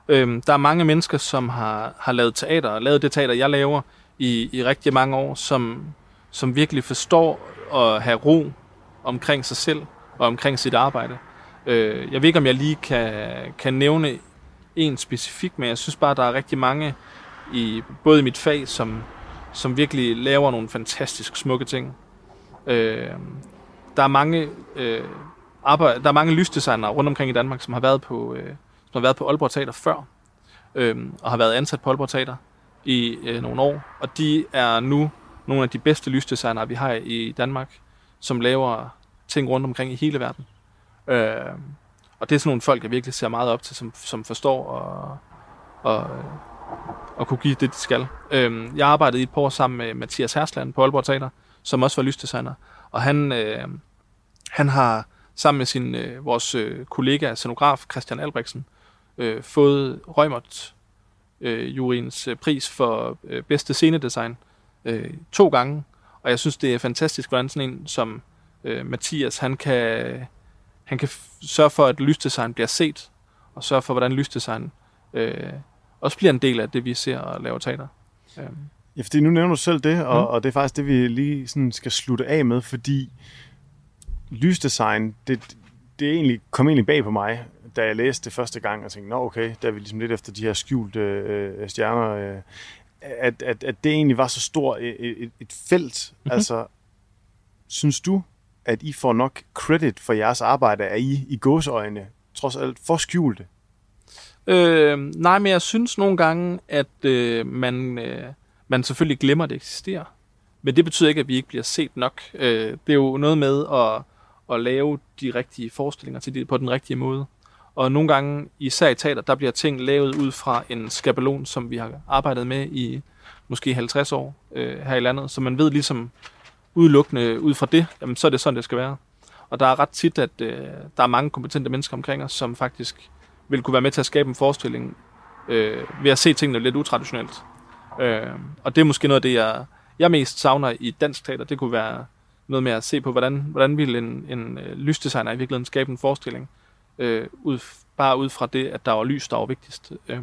Øhm, der er mange mennesker, som har, har lavet teater, og lavet det teater, jeg laver, i, i rigtig mange år, som, som virkelig forstår at have ro omkring sig selv og omkring sit arbejde. Øh, jeg ved ikke, om jeg lige kan, kan nævne en specifik, men jeg synes bare, der er rigtig mange, i både i mit fag, som, som virkelig laver nogle fantastisk smukke ting. Øh, der er mange øh, arbejde, der er mange lysdesignere rundt omkring i Danmark, som har været på, øh, som har været på Aalborg Teater før, øh, og har været ansat på Aalborg Teater i øh, nogle år, og de er nu nogle af de bedste lysdesignere, vi har i Danmark, som laver ting rundt omkring i hele verden. Øh, og det er sådan nogle folk, jeg virkelig ser meget op til, som, som forstår og, og, og kunne give det, de skal. Øh, jeg arbejdede i et par år sammen med Mathias Hersland på Aalborg Teater, som også var lysdesigner, og han, øh, han har sammen med sin, øh, vores øh, kollega, scenograf Christian Albrechtsen, øh, fået Rømert øh, juryens øh, pris for øh, bedste scenedesign øh, to gange. Og jeg synes, det er fantastisk, hvordan sådan en som øh, Mathias, han kan, han kan sørge for, at lysdesign bliver set, og sørge for, hvordan lysdesign øh, også bliver en del af det, vi ser og laver teater. Øh. Ja, fordi nu nævner du selv det, og, mm. og det er faktisk det, vi lige sådan skal slutte af med, fordi lysdesign, det, det er egentlig, kom egentlig bag på mig, da jeg læste det første gang, og tænkte, nå okay, der er vi ligesom lidt efter de her skjulte øh, stjerner, øh, at, at, at det egentlig var så stort et, et, et felt. Mm-hmm. Altså, synes du, at I får nok credit for jeres arbejde? Er I i gåsøjne trods alt for skjulte? Øh, nej, men jeg synes nogle gange, at øh, man, øh, man selvfølgelig glemmer, at det eksisterer. Men det betyder ikke, at vi ikke bliver set nok. Øh, det er jo noget med at, at lave de rigtige forestillinger til det på den rigtige måde. Og nogle gange, især i teater, der bliver ting lavet ud fra en skabelon, som vi har arbejdet med i måske 50 år øh, her i landet. Så man ved ligesom udelukkende ud fra det, jamen så er det sådan, det skal være. Og der er ret tit, at øh, der er mange kompetente mennesker omkring os, som faktisk vil kunne være med til at skabe en forestilling øh, ved at se tingene lidt utraditionelt. Øh, og det er måske noget af det, jeg, jeg mest savner i dansk teater. Det kunne være noget med at se på, hvordan, hvordan vil en, en øh, lysdesigner i virkeligheden skabe en forestilling, øh, ud, bare ud fra det, at der var lys, der var vigtigst. Øh,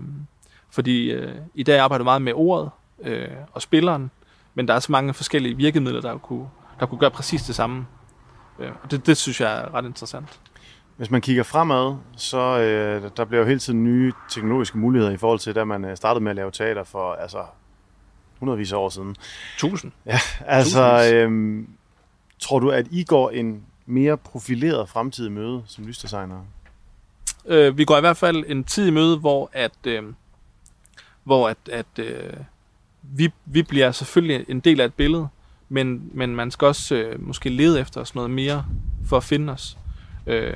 fordi øh, i dag arbejder jeg meget med ordet øh, og spilleren, men der er så mange forskellige virkemidler, der kunne, der kunne gøre præcis det samme. Øh, og det, det synes jeg er ret interessant. Hvis man kigger fremad, så øh, der bliver jo hele tiden nye teknologiske muligheder i forhold til, da man øh, startede med at lave teater for altså hundredvis af år siden. Tusind. Ja, altså, øh, tror du, at I går en mere profileret fremtidig møde som lysdesignere? Øh, vi går i hvert fald en tid i møde, hvor at, øh, hvor at, at øh, vi, vi bliver selvfølgelig en del af et billede, men, men man skal også øh, måske lede efter os noget mere for at finde os. Øh,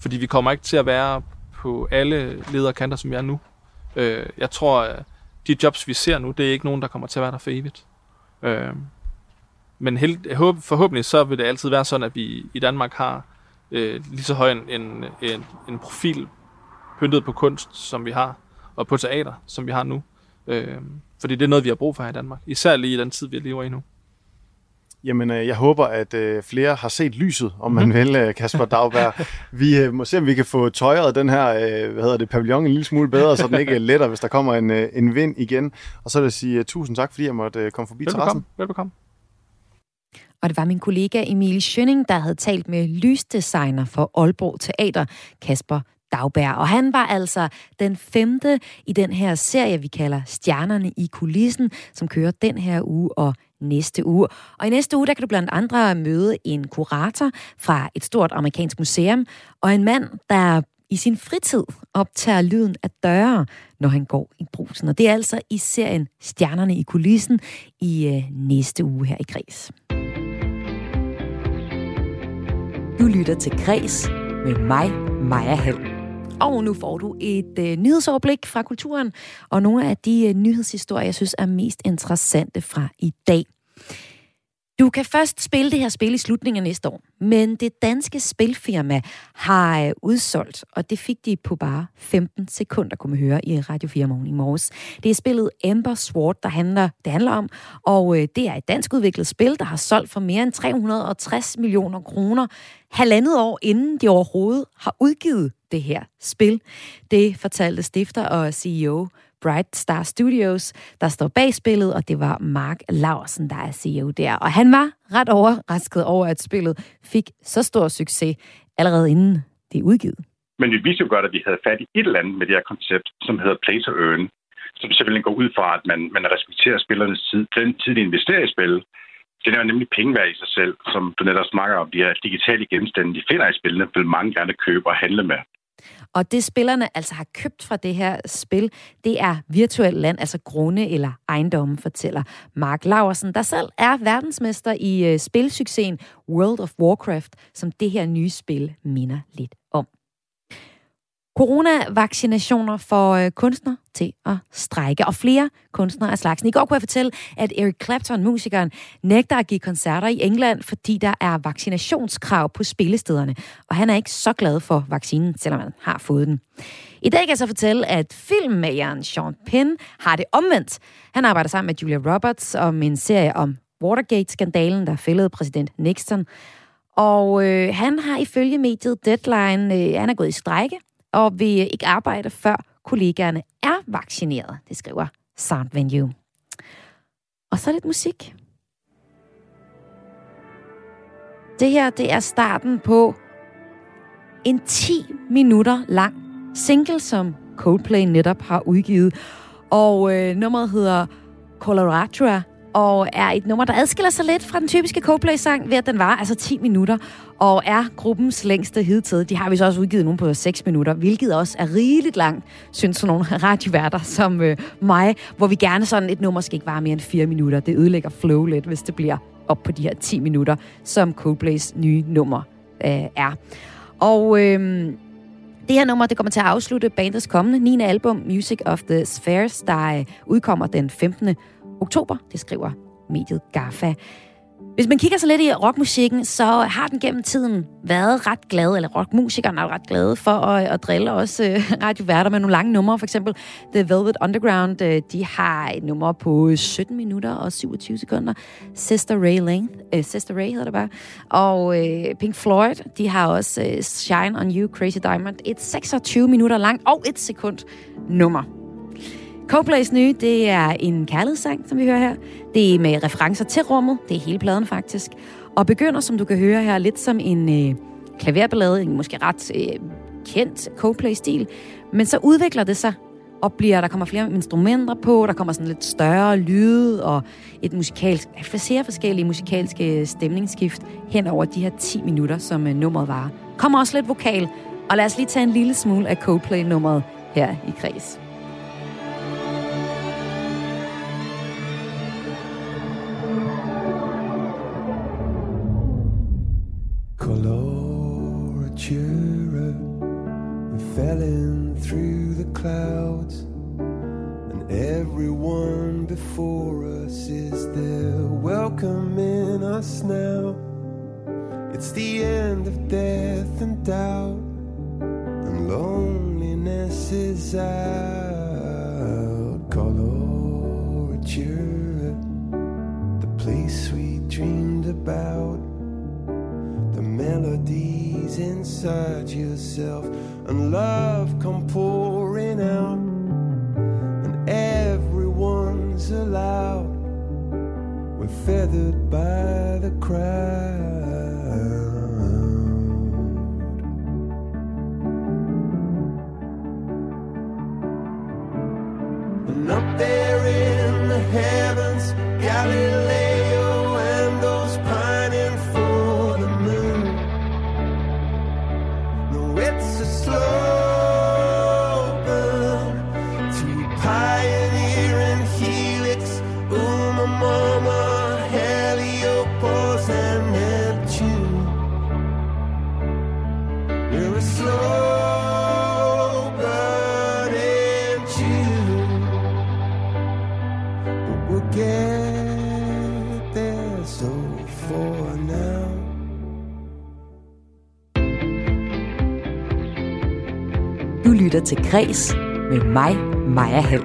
fordi vi kommer ikke til at være på alle lederkanter, som vi er nu. Øh, jeg tror, øh, de jobs, vi ser nu, det er ikke nogen, der kommer til at være der for evigt. Øh, men held, forhåbentlig så vil det altid være sådan, at vi i Danmark har øh, lige så høj en, en, en, en profil pyntet på kunst, som vi har, og på teater, som vi har nu. Øh, fordi det er noget, vi har brug for her i Danmark. Især lige i den tid, vi lever i nu. Jamen, øh, jeg håber, at øh, flere har set lyset, om man mhm. vil, øh, Kasper Dagberg. [LAUGHS] Vi må se, om vi kan få tøjet den her, hvad hedder det, pavillon en lille smule bedre, så den ikke [LAUGHS] letter, hvis der kommer en, en vind igen. Og så vil jeg sige tusind tak, fordi jeg måtte komme forbi Velbekomme. terrassen. Velbekomme. Og det var min kollega Emil Schønning, der havde talt med lysdesigner for Aalborg Teater, Kasper Dagberg. Og han var altså den femte i den her serie, vi kalder Stjernerne i kulissen, som kører den her uge og næste uge. Og i næste uge, der kan du blandt andre møde en kurator fra et stort amerikansk museum, og en mand, der i sin fritid optager lyden af døre, når han går i brusen. Og det er altså i serien Stjernerne i kulissen i øh, næste uge her i Græs. Du lytter til Græs med mig, Maja Hall. Og nu får du et øh, nyhedsoverblik fra kulturen, og nogle af de øh, nyhedshistorier, jeg synes er mest interessante fra i dag. Du kan først spille det her spil i slutningen af næste år, men det danske spilfirma har øh, udsolgt, og det fik de på bare 15 sekunder, kunne man høre i Radio 4 morgen i morges. Det er spillet Ember Sword, der handler, det handler om, og øh, det er et dansk udviklet spil, der har solgt for mere end 360 millioner kroner halvandet år inden de overhovedet har udgivet det her spil. Det fortalte stifter og CEO Bright Star Studios, der står bag spillet, og det var Mark Laursen, der er CEO der. Og han var ret overrasket over, at spillet fik så stor succes allerede inden det er udgivet. Men vi vidste jo godt, at vi havde fat i et eller andet med det her koncept, som hedder play to earn, som simpelthen går ud fra, at man, man respekterer spillernes tid, den tid, de investerer i spillet, Det er jo nemlig penge værd i sig selv, som du netop snakker om. De her digitale genstande, de finder i spillene, vil mange gerne købe og handle med. Og det spillerne altså har købt fra det her spil, det er virtuel land, altså grunde eller ejendomme, fortæller Mark Laversen, der selv er verdensmester i øh, spilsuccesen World of Warcraft, som det her nye spil minder lidt om. Coronavaccinationer får øh, kunstnere til at strække, og flere kunstnere af slagsen. I går kunne jeg fortælle, at Eric Clapton, musikeren, nægter at give koncerter i England, fordi der er vaccinationskrav på spillestederne, og han er ikke så glad for vaccinen, selvom han har fået den. I dag kan jeg så fortælle, at filmmageren Sean Penn har det omvendt. Han arbejder sammen med Julia Roberts om en serie om Watergate-skandalen, der fældede præsident Nixon. Og øh, han har ifølge mediet Deadline, øh, han er gået i strække, og vil ikke arbejde, før kollegaerne er vaccineret. Det skriver Sound Venue. Og så lidt musik. Det her, det er starten på en 10 minutter lang single, som Coldplay netop har udgivet. Og øh, nummeret hedder Coloratura og er et nummer, der adskiller sig lidt fra den typiske Coldplay-sang, ved at den var altså 10 minutter, og er gruppens længste hidtid. De har vi så også udgivet nogle på 6 minutter, hvilket også er rigeligt langt, synes sådan nogle [LAUGHS] radioværter som øh, mig, hvor vi gerne sådan, et nummer skal ikke vare mere end 4 minutter. Det ødelægger flow lidt, hvis det bliver op på de her 10 minutter, som Coldplays nye nummer øh, er. Og øh, det her nummer det kommer til at afslutte bandets kommende 9. album, Music of the Spheres, der øh, udkommer den 15 oktober. Det skriver mediet GAFA. Hvis man kigger så lidt i rockmusikken, så har den gennem tiden været ret glad, eller rockmusikerne er ret glade for at, at drille også øh, radioværter med nogle lange numre. For eksempel The Velvet Underground, øh, de har et nummer på 17 minutter og 27 sekunder. Sister Ray Length, øh, Sister Ray hedder det bare. Og øh, Pink Floyd, de har også øh, Shine On You, Crazy Diamond. Et 26 minutter langt og et sekund nummer. Coldplays nye, det er en kærlighedssang, som vi hører her. Det er med referencer til rummet. Det er hele pladen faktisk. Og begynder, som du kan høre her, lidt som en øh, klaverballade, en måske ret øh, kendt Coldplay-stil. Men så udvikler det sig og bliver, der kommer flere instrumenter på, der kommer sådan lidt større lyde og et musikalsk, flere forskellige musikalske stemningsskift hen over de her 10 minutter, som øh, nummeret var. Kommer også lidt vokal, og lad os lige tage en lille smule af Coldplay-nummeret her i kreds. Coloratura, we fell in through the clouds, and everyone before us is there welcoming us now. It's the end of death and doubt, and loneliness is out. Coloratura, the place we dreamed about melodies inside yourself and love come pouring out and everyone's allowed We're feathered by the crowd. Lytter til Græs med mig, Maja Hall.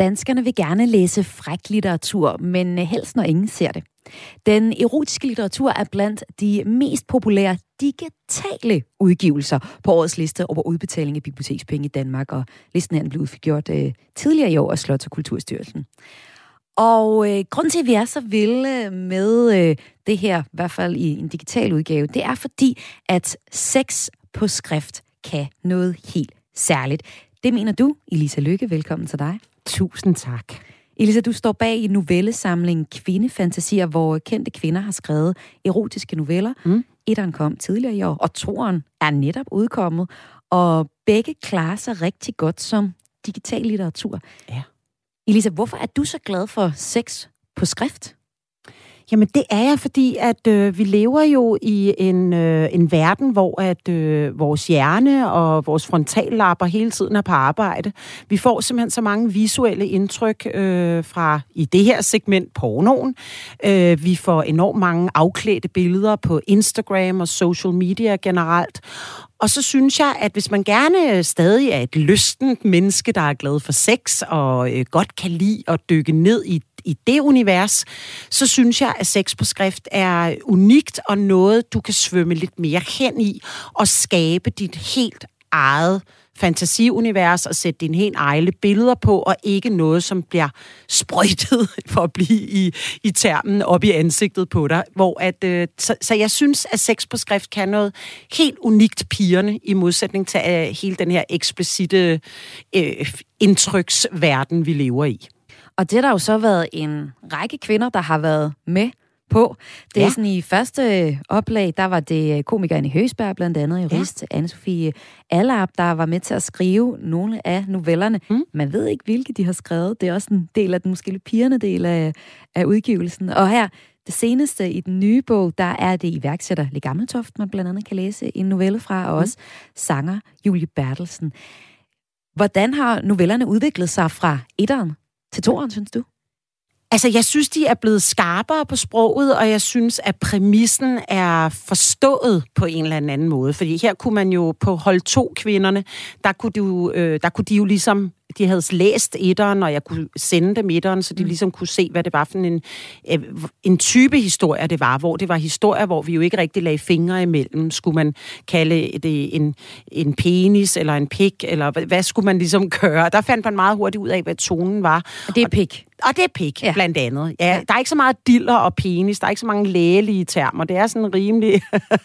Danskerne vil gerne læse fræk litteratur, men øh, helst når ingen ser det. Den erotiske litteratur er blandt de mest populære digitale udgivelser på årets liste over udbetaling af bibliotekspenge i Danmark, og listen her blev udgjort øh, tidligere i år af Slots- og Kulturstyrelsen. Og øh, grund til, at vi er så vilde med øh, det her, i hvert fald i en digital udgave, det er fordi, at sex på skrift kan noget helt særligt. Det mener du, Elisa Lykke. Velkommen til dig. Tusind tak. Elisa, du står bag i novellesamlingen Kvindefantasier, hvor kendte kvinder har skrevet erotiske noveller. Mm. Etteren kom tidligere i år, og toeren er netop udkommet. Og begge klarer sig rigtig godt som digital litteratur. Ja. Elisa, hvorfor er du så glad for sex på skrift? Jamen det er jeg, fordi at øh, vi lever jo i en, øh, en verden, hvor at øh, vores hjerne og vores frontallapper hele tiden er på arbejde. Vi får simpelthen så mange visuelle indtryk øh, fra i det her segment pornoen. Øh, vi får enormt mange afklædte billeder på Instagram og social media generelt. Og så synes jeg, at hvis man gerne øh, stadig er et lystent menneske, der er glad for sex og øh, godt kan lide at dykke ned i i det univers, så synes jeg, at sex på skrift er unikt og noget, du kan svømme lidt mere hen i og skabe dit helt eget fantasiunivers og sætte dine helt egne billeder på, og ikke noget, som bliver sprøjtet, [LAUGHS] for at blive i, i termen, op i ansigtet på dig. Hvor at, øh, så, så jeg synes, at sex på skrift kan noget helt unikt pigerne, i modsætning til øh, hele den her eksplicite øh, indtryksverden, vi lever i. Og det har der jo så været en række kvinder, der har været med på. Det er Ja. sådan i første oplag, der var det komikeren i Høsberg, blandt andet jurist ja. Anne-Sophie Allap, der var med til at skrive nogle af novellerne. Mm. Man ved ikke, hvilke de har skrevet. Det er også en del af den måske lidt pigerne del af, af udgivelsen. Og her, det seneste i den nye bog, der er det iværksætter Le Gammeltoft, man blandt andet kan læse en novelle fra, og også sanger Julie Bertelsen. Hvordan har novellerne udviklet sig fra etteren til toeren, synes du? Altså, jeg synes, de er blevet skarpere på sproget, og jeg synes, at præmissen er forstået på en eller anden måde. Fordi her kunne man jo på hold to kvinderne, der kunne, du, øh, der kunne de jo ligesom de havde læst etteren, og jeg kunne sende dem etteren, så de ligesom kunne se, hvad det var for en, øh, en type historie, det var. Hvor det var historier, hvor vi jo ikke rigtig lagde fingre imellem. Skulle man kalde det en, en penis eller en pik, eller hvad, hvad skulle man ligesom [LAUGHS] gøre? Der fandt man meget hurtigt ud af, hvad tonen var. Og det er pik. Og det er pik, Ja. ja. blandt andet. Ja, der er ikke så meget diller og penis, der er ikke så mange lægelige termer. Det er sådan rimelig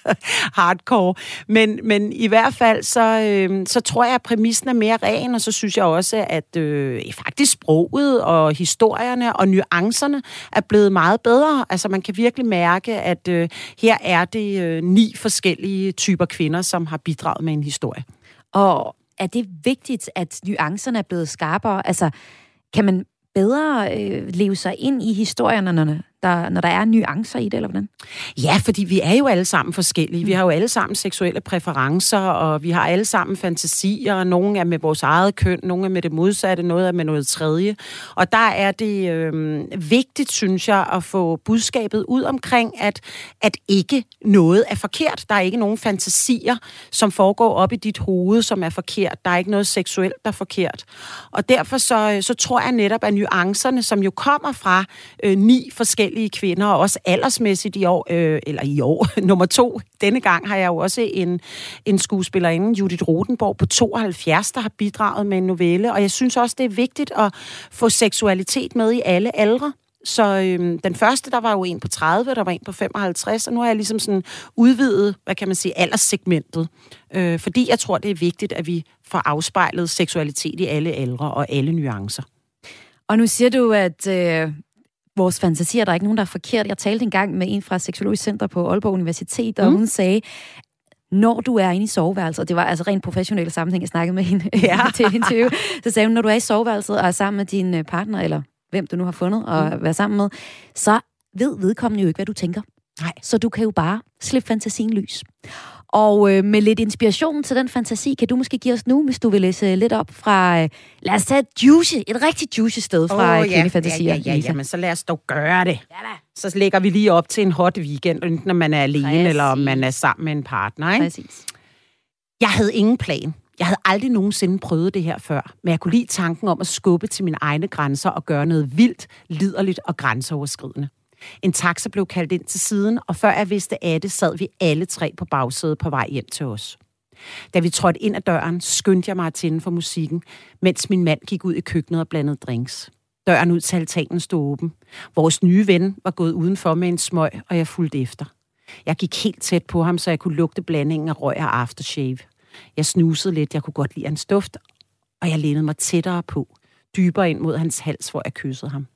[LAUGHS] hardcore. Men, men i hvert fald, så, øh, så tror jeg, at præmissen er mere ren, og så synes jeg også, at øh, faktisk sproget og historierne og nuancerne er blevet meget bedre. Altså man kan virkelig mærke, at øh, her er det øh, ni forskellige typer kvinder, som har bidraget med en historie. Og er det vigtigt, at nuancerne er blevet skarpere? Altså, kan man bedre øh, leve sig ind i historierne, der, når der er nuancer i det, eller hvordan? Ja, fordi vi er jo alle sammen forskellige. Vi har jo alle sammen seksuelle præferencer, og vi har alle sammen fantasier. Nogle er med vores eget køn, nogle er med det modsatte, noget er med noget tredje. Og der er det øh, vigtigt, synes jeg, at få budskabet ud omkring, at, at ikke noget er forkert. Der er ikke nogen fantasier, som foregår op i dit hoved, som er forkert. Der er ikke noget seksuelt, der er forkert. Og derfor så, så tror jeg netop, at nuancerne, som jo kommer fra øh, ni forskellige forskellige kvinder, og også aldersmæssigt i år, øh, eller i år, [LAUGHS] nummer to. Denne gang har jeg jo også en, en skuespillerinde, Judith Rotenborg, på 72, der har bidraget med en novelle, og jeg synes også, det er vigtigt at få seksualitet med i alle aldre. Så øhm, den første, der var jo en på 30, der var en på 55, og nu har jeg ligesom sådan udvidet, hvad kan man sige, alderssegmentet. Øh, fordi jeg tror, det er vigtigt, at vi får afspejlet seksualitet i alle aldre og alle nuancer. Og nu siger du, at øh, vores fantasier, der er ikke nogen, der er forkert. Jeg talte engang med en fra Seksologisk Center på Aalborg Universitet, og Mm. hun sagde, når du er inde i soveværelset, og det var altså rent professionelle sammenhæng, jeg snakkede med hende [LAUGHS] Ja. til et interview, så sagde hun, når du er i soveværelset og er sammen med din øh, partner, eller hvem du nu har fundet og mm. være sammen med, så ved vedkommende jo ikke, hvad du tænker. Nej. Så du kan jo bare slippe fantasien løs. Og øh, med lidt inspiration til den fantasi, kan du måske give os nu, hvis du vil læse lidt op fra, øh, lad os tage et juicy, et rigtig juicy sted fra oh. Ja, ja, ja, Lisa. jamen, så lad os dog gøre det. Ja da. Så lægger vi lige op til en hot weekend, enten når man er alene, Præcis. eller om man er sammen med en partner. Ikke? Præcis. Jeg havde ingen plan. Jeg havde aldrig nogensinde prøvet det her før, men jeg kunne lide tanken om at skubbe til mine egne grænser og gøre noget vildt, liderligt og grænseoverskridende. En taxa blev kaldt ind til siden, og før jeg vidste af det, sad vi alle tre på bagsædet på vej hjem til os. Da vi trådte ind ad døren, skyndte jeg mig at tænde for musikken, mens min mand gik ud i køkkenet og blandede drinks. Døren ud til altanen stod åben. Vores nye ven var gået udenfor med en smøg, og jeg fulgte efter. Jeg gik helt tæt på ham, så jeg kunne lugte blandingen af røg og aftershave. Jeg snusede lidt, jeg kunne godt lide hans duft, og jeg lænede mig tættere på, dybere ind mod hans hals, hvor jeg kyssede ham.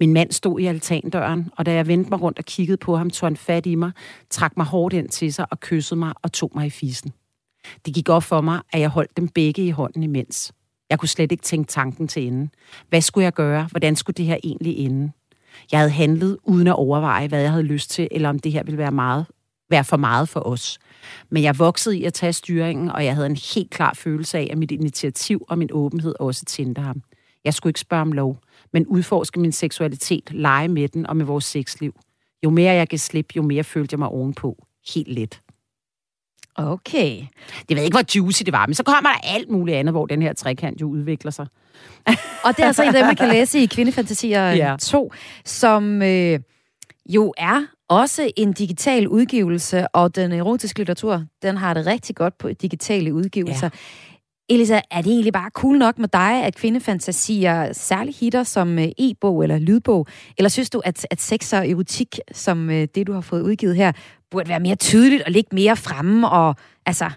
Min mand stod i altandøren, og da jeg vendte mig rundt og kiggede på ham, tog han fat i mig, trak mig hårdt ind til sig og kyssede mig og tog mig i fisen. Det gik op for mig, at jeg holdt dem begge i hånden imens. Jeg kunne slet ikke tænke tanken til ende. Hvad skulle jeg gøre? Hvordan skulle det her egentlig ende? Jeg havde handlet uden at overveje, hvad jeg havde lyst til, eller om det her ville være, meget, være for meget for os. Men jeg voksede i at tage styringen, og jeg havde en helt klar følelse af, at mit initiativ og min åbenhed også tændte ham. Jeg skulle ikke spørge om lov, men udforske min seksualitet, lege med den og med vores sexliv. Jo mere jeg kan slippe, jo mere følte jeg mig ovenpå. Helt let. Okay. Det ved jeg ikke, hvor juicy det var, men så kommer der alt muligt andet, hvor den her trekant jo udvikler sig. Og det er altså en af dem, man kan læse i Kvindefantasier [LAUGHS] Ja. ja. 2, som øh, jo er også en digital udgivelse, og den erotiske litteratur, den har det rigtig godt på digitale udgivelser. Ja. Elisa, er det egentlig bare cool nok med dig, at kvindefantasier særligt hitter som øh, e-bog eller lydbog? Eller synes du, at, at sex og erotik, som øh, det, du har fået udgivet her, burde være mere tydeligt og ligge mere fremme? Og, altså,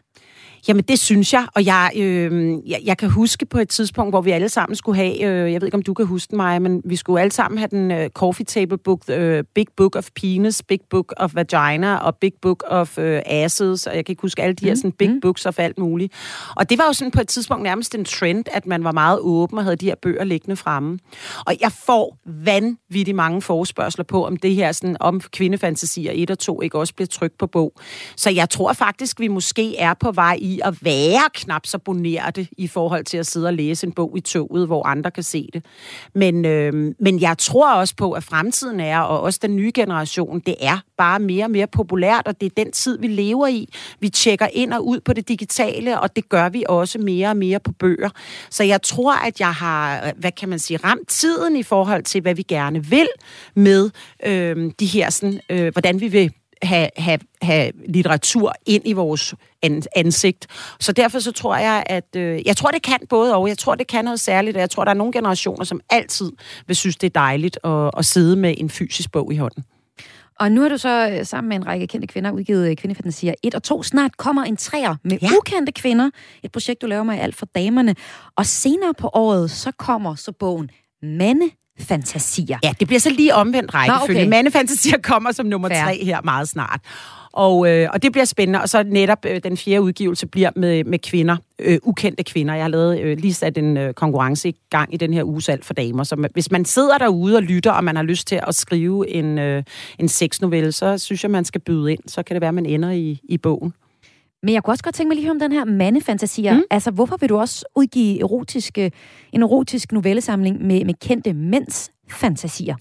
Jamen, det synes jeg, og jeg, øh, jeg, jeg kan huske på et tidspunkt, hvor vi alle sammen skulle have, øh, jeg ved ikke, om du kan huske den, Maja, men vi skulle alle sammen have den øh, coffee table book, øh, Big Book of Penis, Big Book of Vagina og Big Book of øh, Asses, og jeg kan ikke huske alle de her sådan, big mm. books of alt muligt. Og det var jo sådan på et tidspunkt nærmest en trend, at man var meget åben og havde de her bøger liggende fremme. Og jeg får vanvittigt mange forespørgseler på, om det her sådan, om kvindefantasier 1 og 2 ikke også bliver trykt på bog. Så jeg tror faktisk, vi måske er på vej i at være knap så bonerte i forhold til at sidde og læse en bog i toget, hvor andre kan se det. Men, øh, men jeg tror også på, at fremtiden er, og også den nye generation, det er bare mere og mere populært, og det er den tid, vi lever i. Vi tjekker ind og ud på det digitale, og det gør vi også mere og mere på bøger. Så jeg tror, at jeg har, hvad kan man sige, ramt tiden i forhold til, hvad vi gerne vil med øh, de her, sådan, øh, hvordan vi vil have, have, have litteratur ind i vores an, ansigt. Så derfor så tror jeg, at øh, jeg tror, det kan både og. Jeg tror, det kan noget særligt, og jeg tror, der er nogle generationer, som altid vil synes, det er dejligt at, at sidde med en fysisk bog i hånden. Og nu har du så øh, sammen med en række kendte kvinder udgivet øh, Kvindefantasier 1 og 2. Snart kommer en træer med Ja. ukendte kvinder. Et projekt, du laver med alt for damerne. Og senere på året, så kommer så bogen Mandefantasier. Ja, det bliver så lige omvendt rækkefølge. okay. Mandefantasier kommer som nummer Fair. tre her meget snart. Og, øh, og det bliver spændende. Og så netop øh, den fjerde udgivelse bliver med, med kvinder, øh, ukendte kvinder. Jeg har lavet, øh, lige sat en øh, konkurrence i gang i den her uge salg for damer. Så hvis man sidder derude og lytter, og man har lyst til at skrive en, øh, en sexnovelle, så synes jeg, man skal byde ind. Så kan det være, man ender i, i bogen. Men jeg kunne også godt tænke mig lige høre om den her mandefantasier. Mm. Altså, hvorfor vil du også udgive erotiske, en erotisk novellesamling med, med kendte mænds fantasier?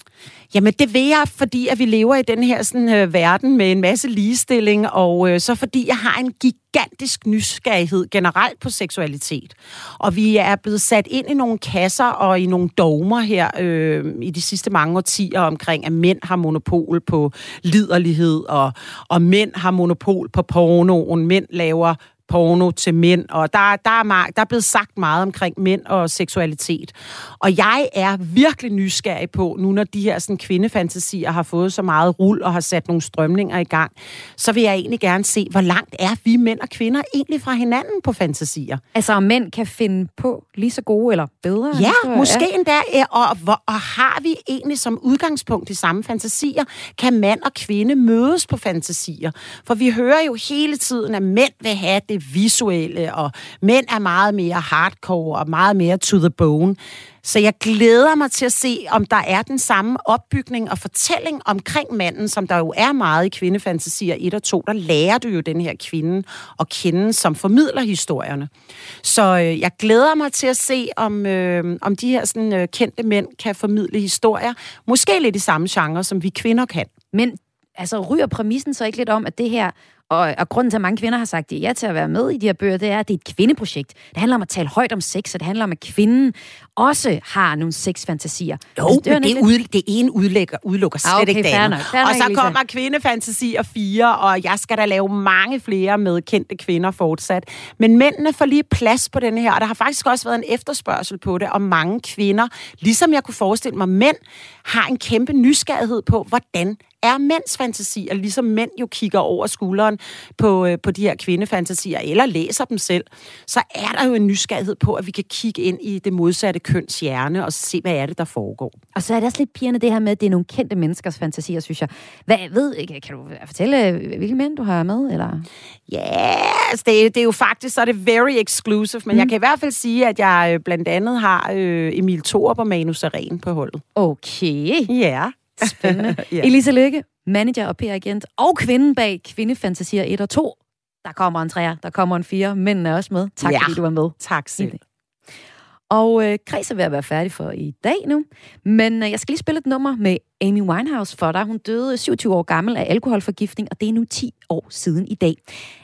Jamen, det vil jeg, fordi at vi lever i den her sådan, øh, verden med en masse ligestilling, og øh, så fordi jeg har en gigantisk nysgerrighed generelt på seksualitet. Og vi er blevet sat ind i nogle kasser og i nogle dogmer her øh, i de sidste mange årtier omkring, at mænd har monopol på liderlighed, og, og mænd har monopol på pornoen, mænd laver porno til mænd, og der, der, er, ma- der er blevet sagt meget omkring mænd og seksualitet. Og jeg er virkelig nysgerrig på, nu når de her sådan, kvindefantasier har fået så meget rul og har sat nogle strømninger i gang, så vil jeg egentlig gerne se, hvor langt er vi mænd og kvinder egentlig fra hinanden på fantasier. Altså, om mænd kan finde på lige så gode eller bedre? Ja, historier? måske endda. ja, Og, hvor, og har vi egentlig som udgangspunkt de samme fantasier? Kan mand og kvinde mødes på fantasier? For vi hører jo hele tiden, at mænd vil have det visuelle, og mænd er meget mere hardcore og meget mere to the bone. Så jeg glæder mig til at se, om der er den samme opbygning og fortælling omkring manden, som der jo er meget i kvindefantasier 1 og 2. Der lærer du jo den her kvinde at kende, som formidler historierne. Så øh, jeg glæder mig til at se, om, øh, om de her sådan, øh, kendte mænd kan formidle historier. Måske lidt i samme genre, som vi kvinder kan. Men altså, ryger præmissen så ikke lidt om, at det her, og, og grunden til, at mange kvinder har sagt ja til at være med i de her bøger, det er, at det er et kvindeprojekt. Det handler om at tale højt om sex, og det handler om, at kvinden også har nogle sexfantasier. Jo, Altså, men det, lidt- ud, det ene udlægger, udelukker slet Ah, okay, ikke det andet. Og så Lisa. kommer kvindefantasier 4, og jeg skal da lave mange flere med kendte kvinder fortsat. Men mændene får lige plads på den her, og der har faktisk også været en efterspørgsel på det, og mange kvinder, ligesom jeg kunne forestille mig, mænd har en kæmpe nysgerrighed på, hvordan er mænds fantasier, ligesom mænd jo kigger over skulderen på, øh, på de her kvindefantasier, eller læser dem selv, så er der jo en nysgerrighed på, at vi kan kigge ind i det modsatte køns hjerne, og se, hvad er det, der foregår. Og så er det også lidt pigerne det her med, at det er nogle kendte menneskers fantasier, synes jeg. Hvad, ved, kan du fortælle, hvilke mænd du har med? Eller? Ja, det, er- det er jo faktisk, så er det very exclusive, men mm. jeg kan i hvert fald sige, at jeg øh, blandt andet har øh, Emil Thorup og Manu Seren på holdet. Okay, Ja. Spændende. [LAUGHS] Ja. Elisa Lykke, manager og PR-agent, og kvinden bag Kvindefantasier 1 og 2. Der kommer en træer, der kommer en fire. Mændene er også med. Tak Ja. fordi du var med. Tak selv. Og øh, Kreds er ved at være færdig for i dag nu. Men øh, jeg skal lige spille et nummer med Amy Winehouse for dig. Hun døde 27 år gammel af alkoholforgiftning, og det er nu 10 år siden i dag.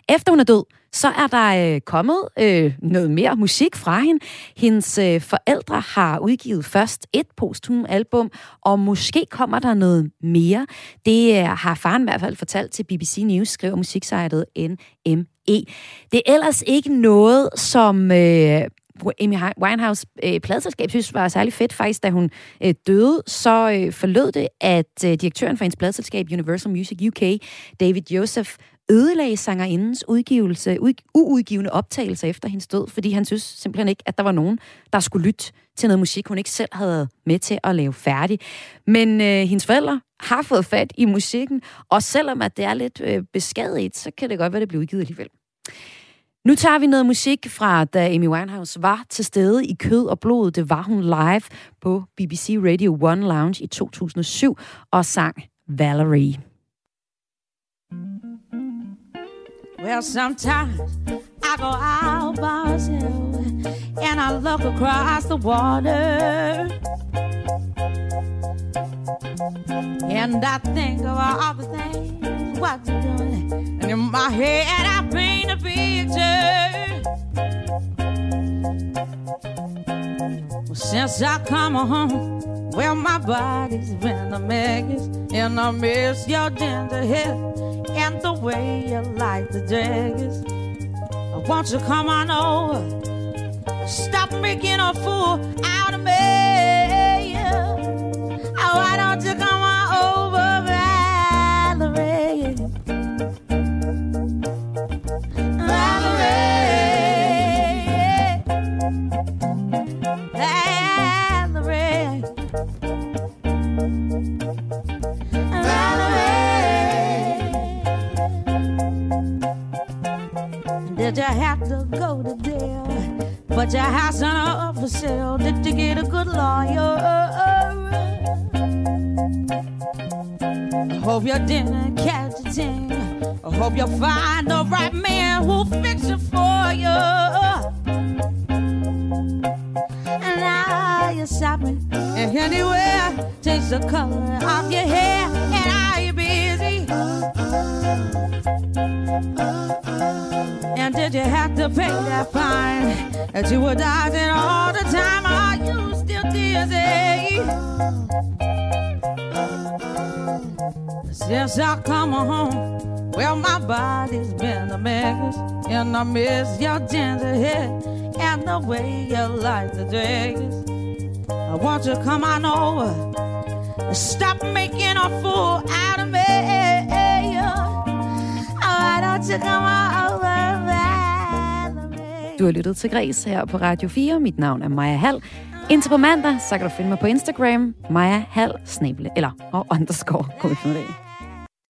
Efter hun er død, så er der øh, kommet øh, noget mere musik fra hende. Hendes øh, forældre har udgivet først et posthum album, og måske kommer der noget mere. Det øh, har faren i hvert fald fortalt til BBC News, skriver musiksejtet NME. Det er ellers ikke noget, som... Øh, Amy Winehouse øh, pladselskab synes var særlig fedt faktisk, da hun øh, døde, så øh, forlød det, at øh, direktøren for hendes pladselskab Universal Music UK, David Joseph, ødelagde sangerindens udgivelse, ud, uudgivende optagelser efter hendes død, fordi han synes simpelthen ikke, at der var nogen, der skulle lytte til noget musik, hun ikke selv havde med til at lave færdig. Men øh, hendes forældre har fået fat i musikken, og selvom at det er lidt øh, beskadiget, så kan det godt være, det bliver udgivet alligevel. Nu tager vi noget musik fra, da Amy Winehouse var til stede i kød og blod. Det var hun live på BBC Radio 1 Lounge i 2007 og sang Valerie. Well, sometimes I go out by myself and I look across the water. And I think of all the things what you're doing. And in my head, I paint a picture. Since I come home, well, my body's been a mess. And I miss your ginger hair and the way you like the daggers. Won't you come on over? Stop making a fool out of me. Valerie? Valerie. Valerie. Valerie. Did you have to go to jail? But your house on up for sale. Did you get a good lawyer? Hope you didn't catch a thing. I hope you'll find the right man who'll fix it for you. And now you're shopping anywhere takes the color of your hair? And are you busy? And did you have to pay that fine that you were dodging all the time? Are you still dizzy? Since I come home, well, my body's been a mess, and I miss your ginger hair and the way you like the dress. I want you to come on over, stop making a fool out of me. Oh, why don't you come on over. Du har lyttet til Græs her på Radio 4. Mit navn er Maja Hall. Indtil på mandag, så kan du finde mig på Instagram, Maja Hall, snable, eller og underscore, kunne vi finde det.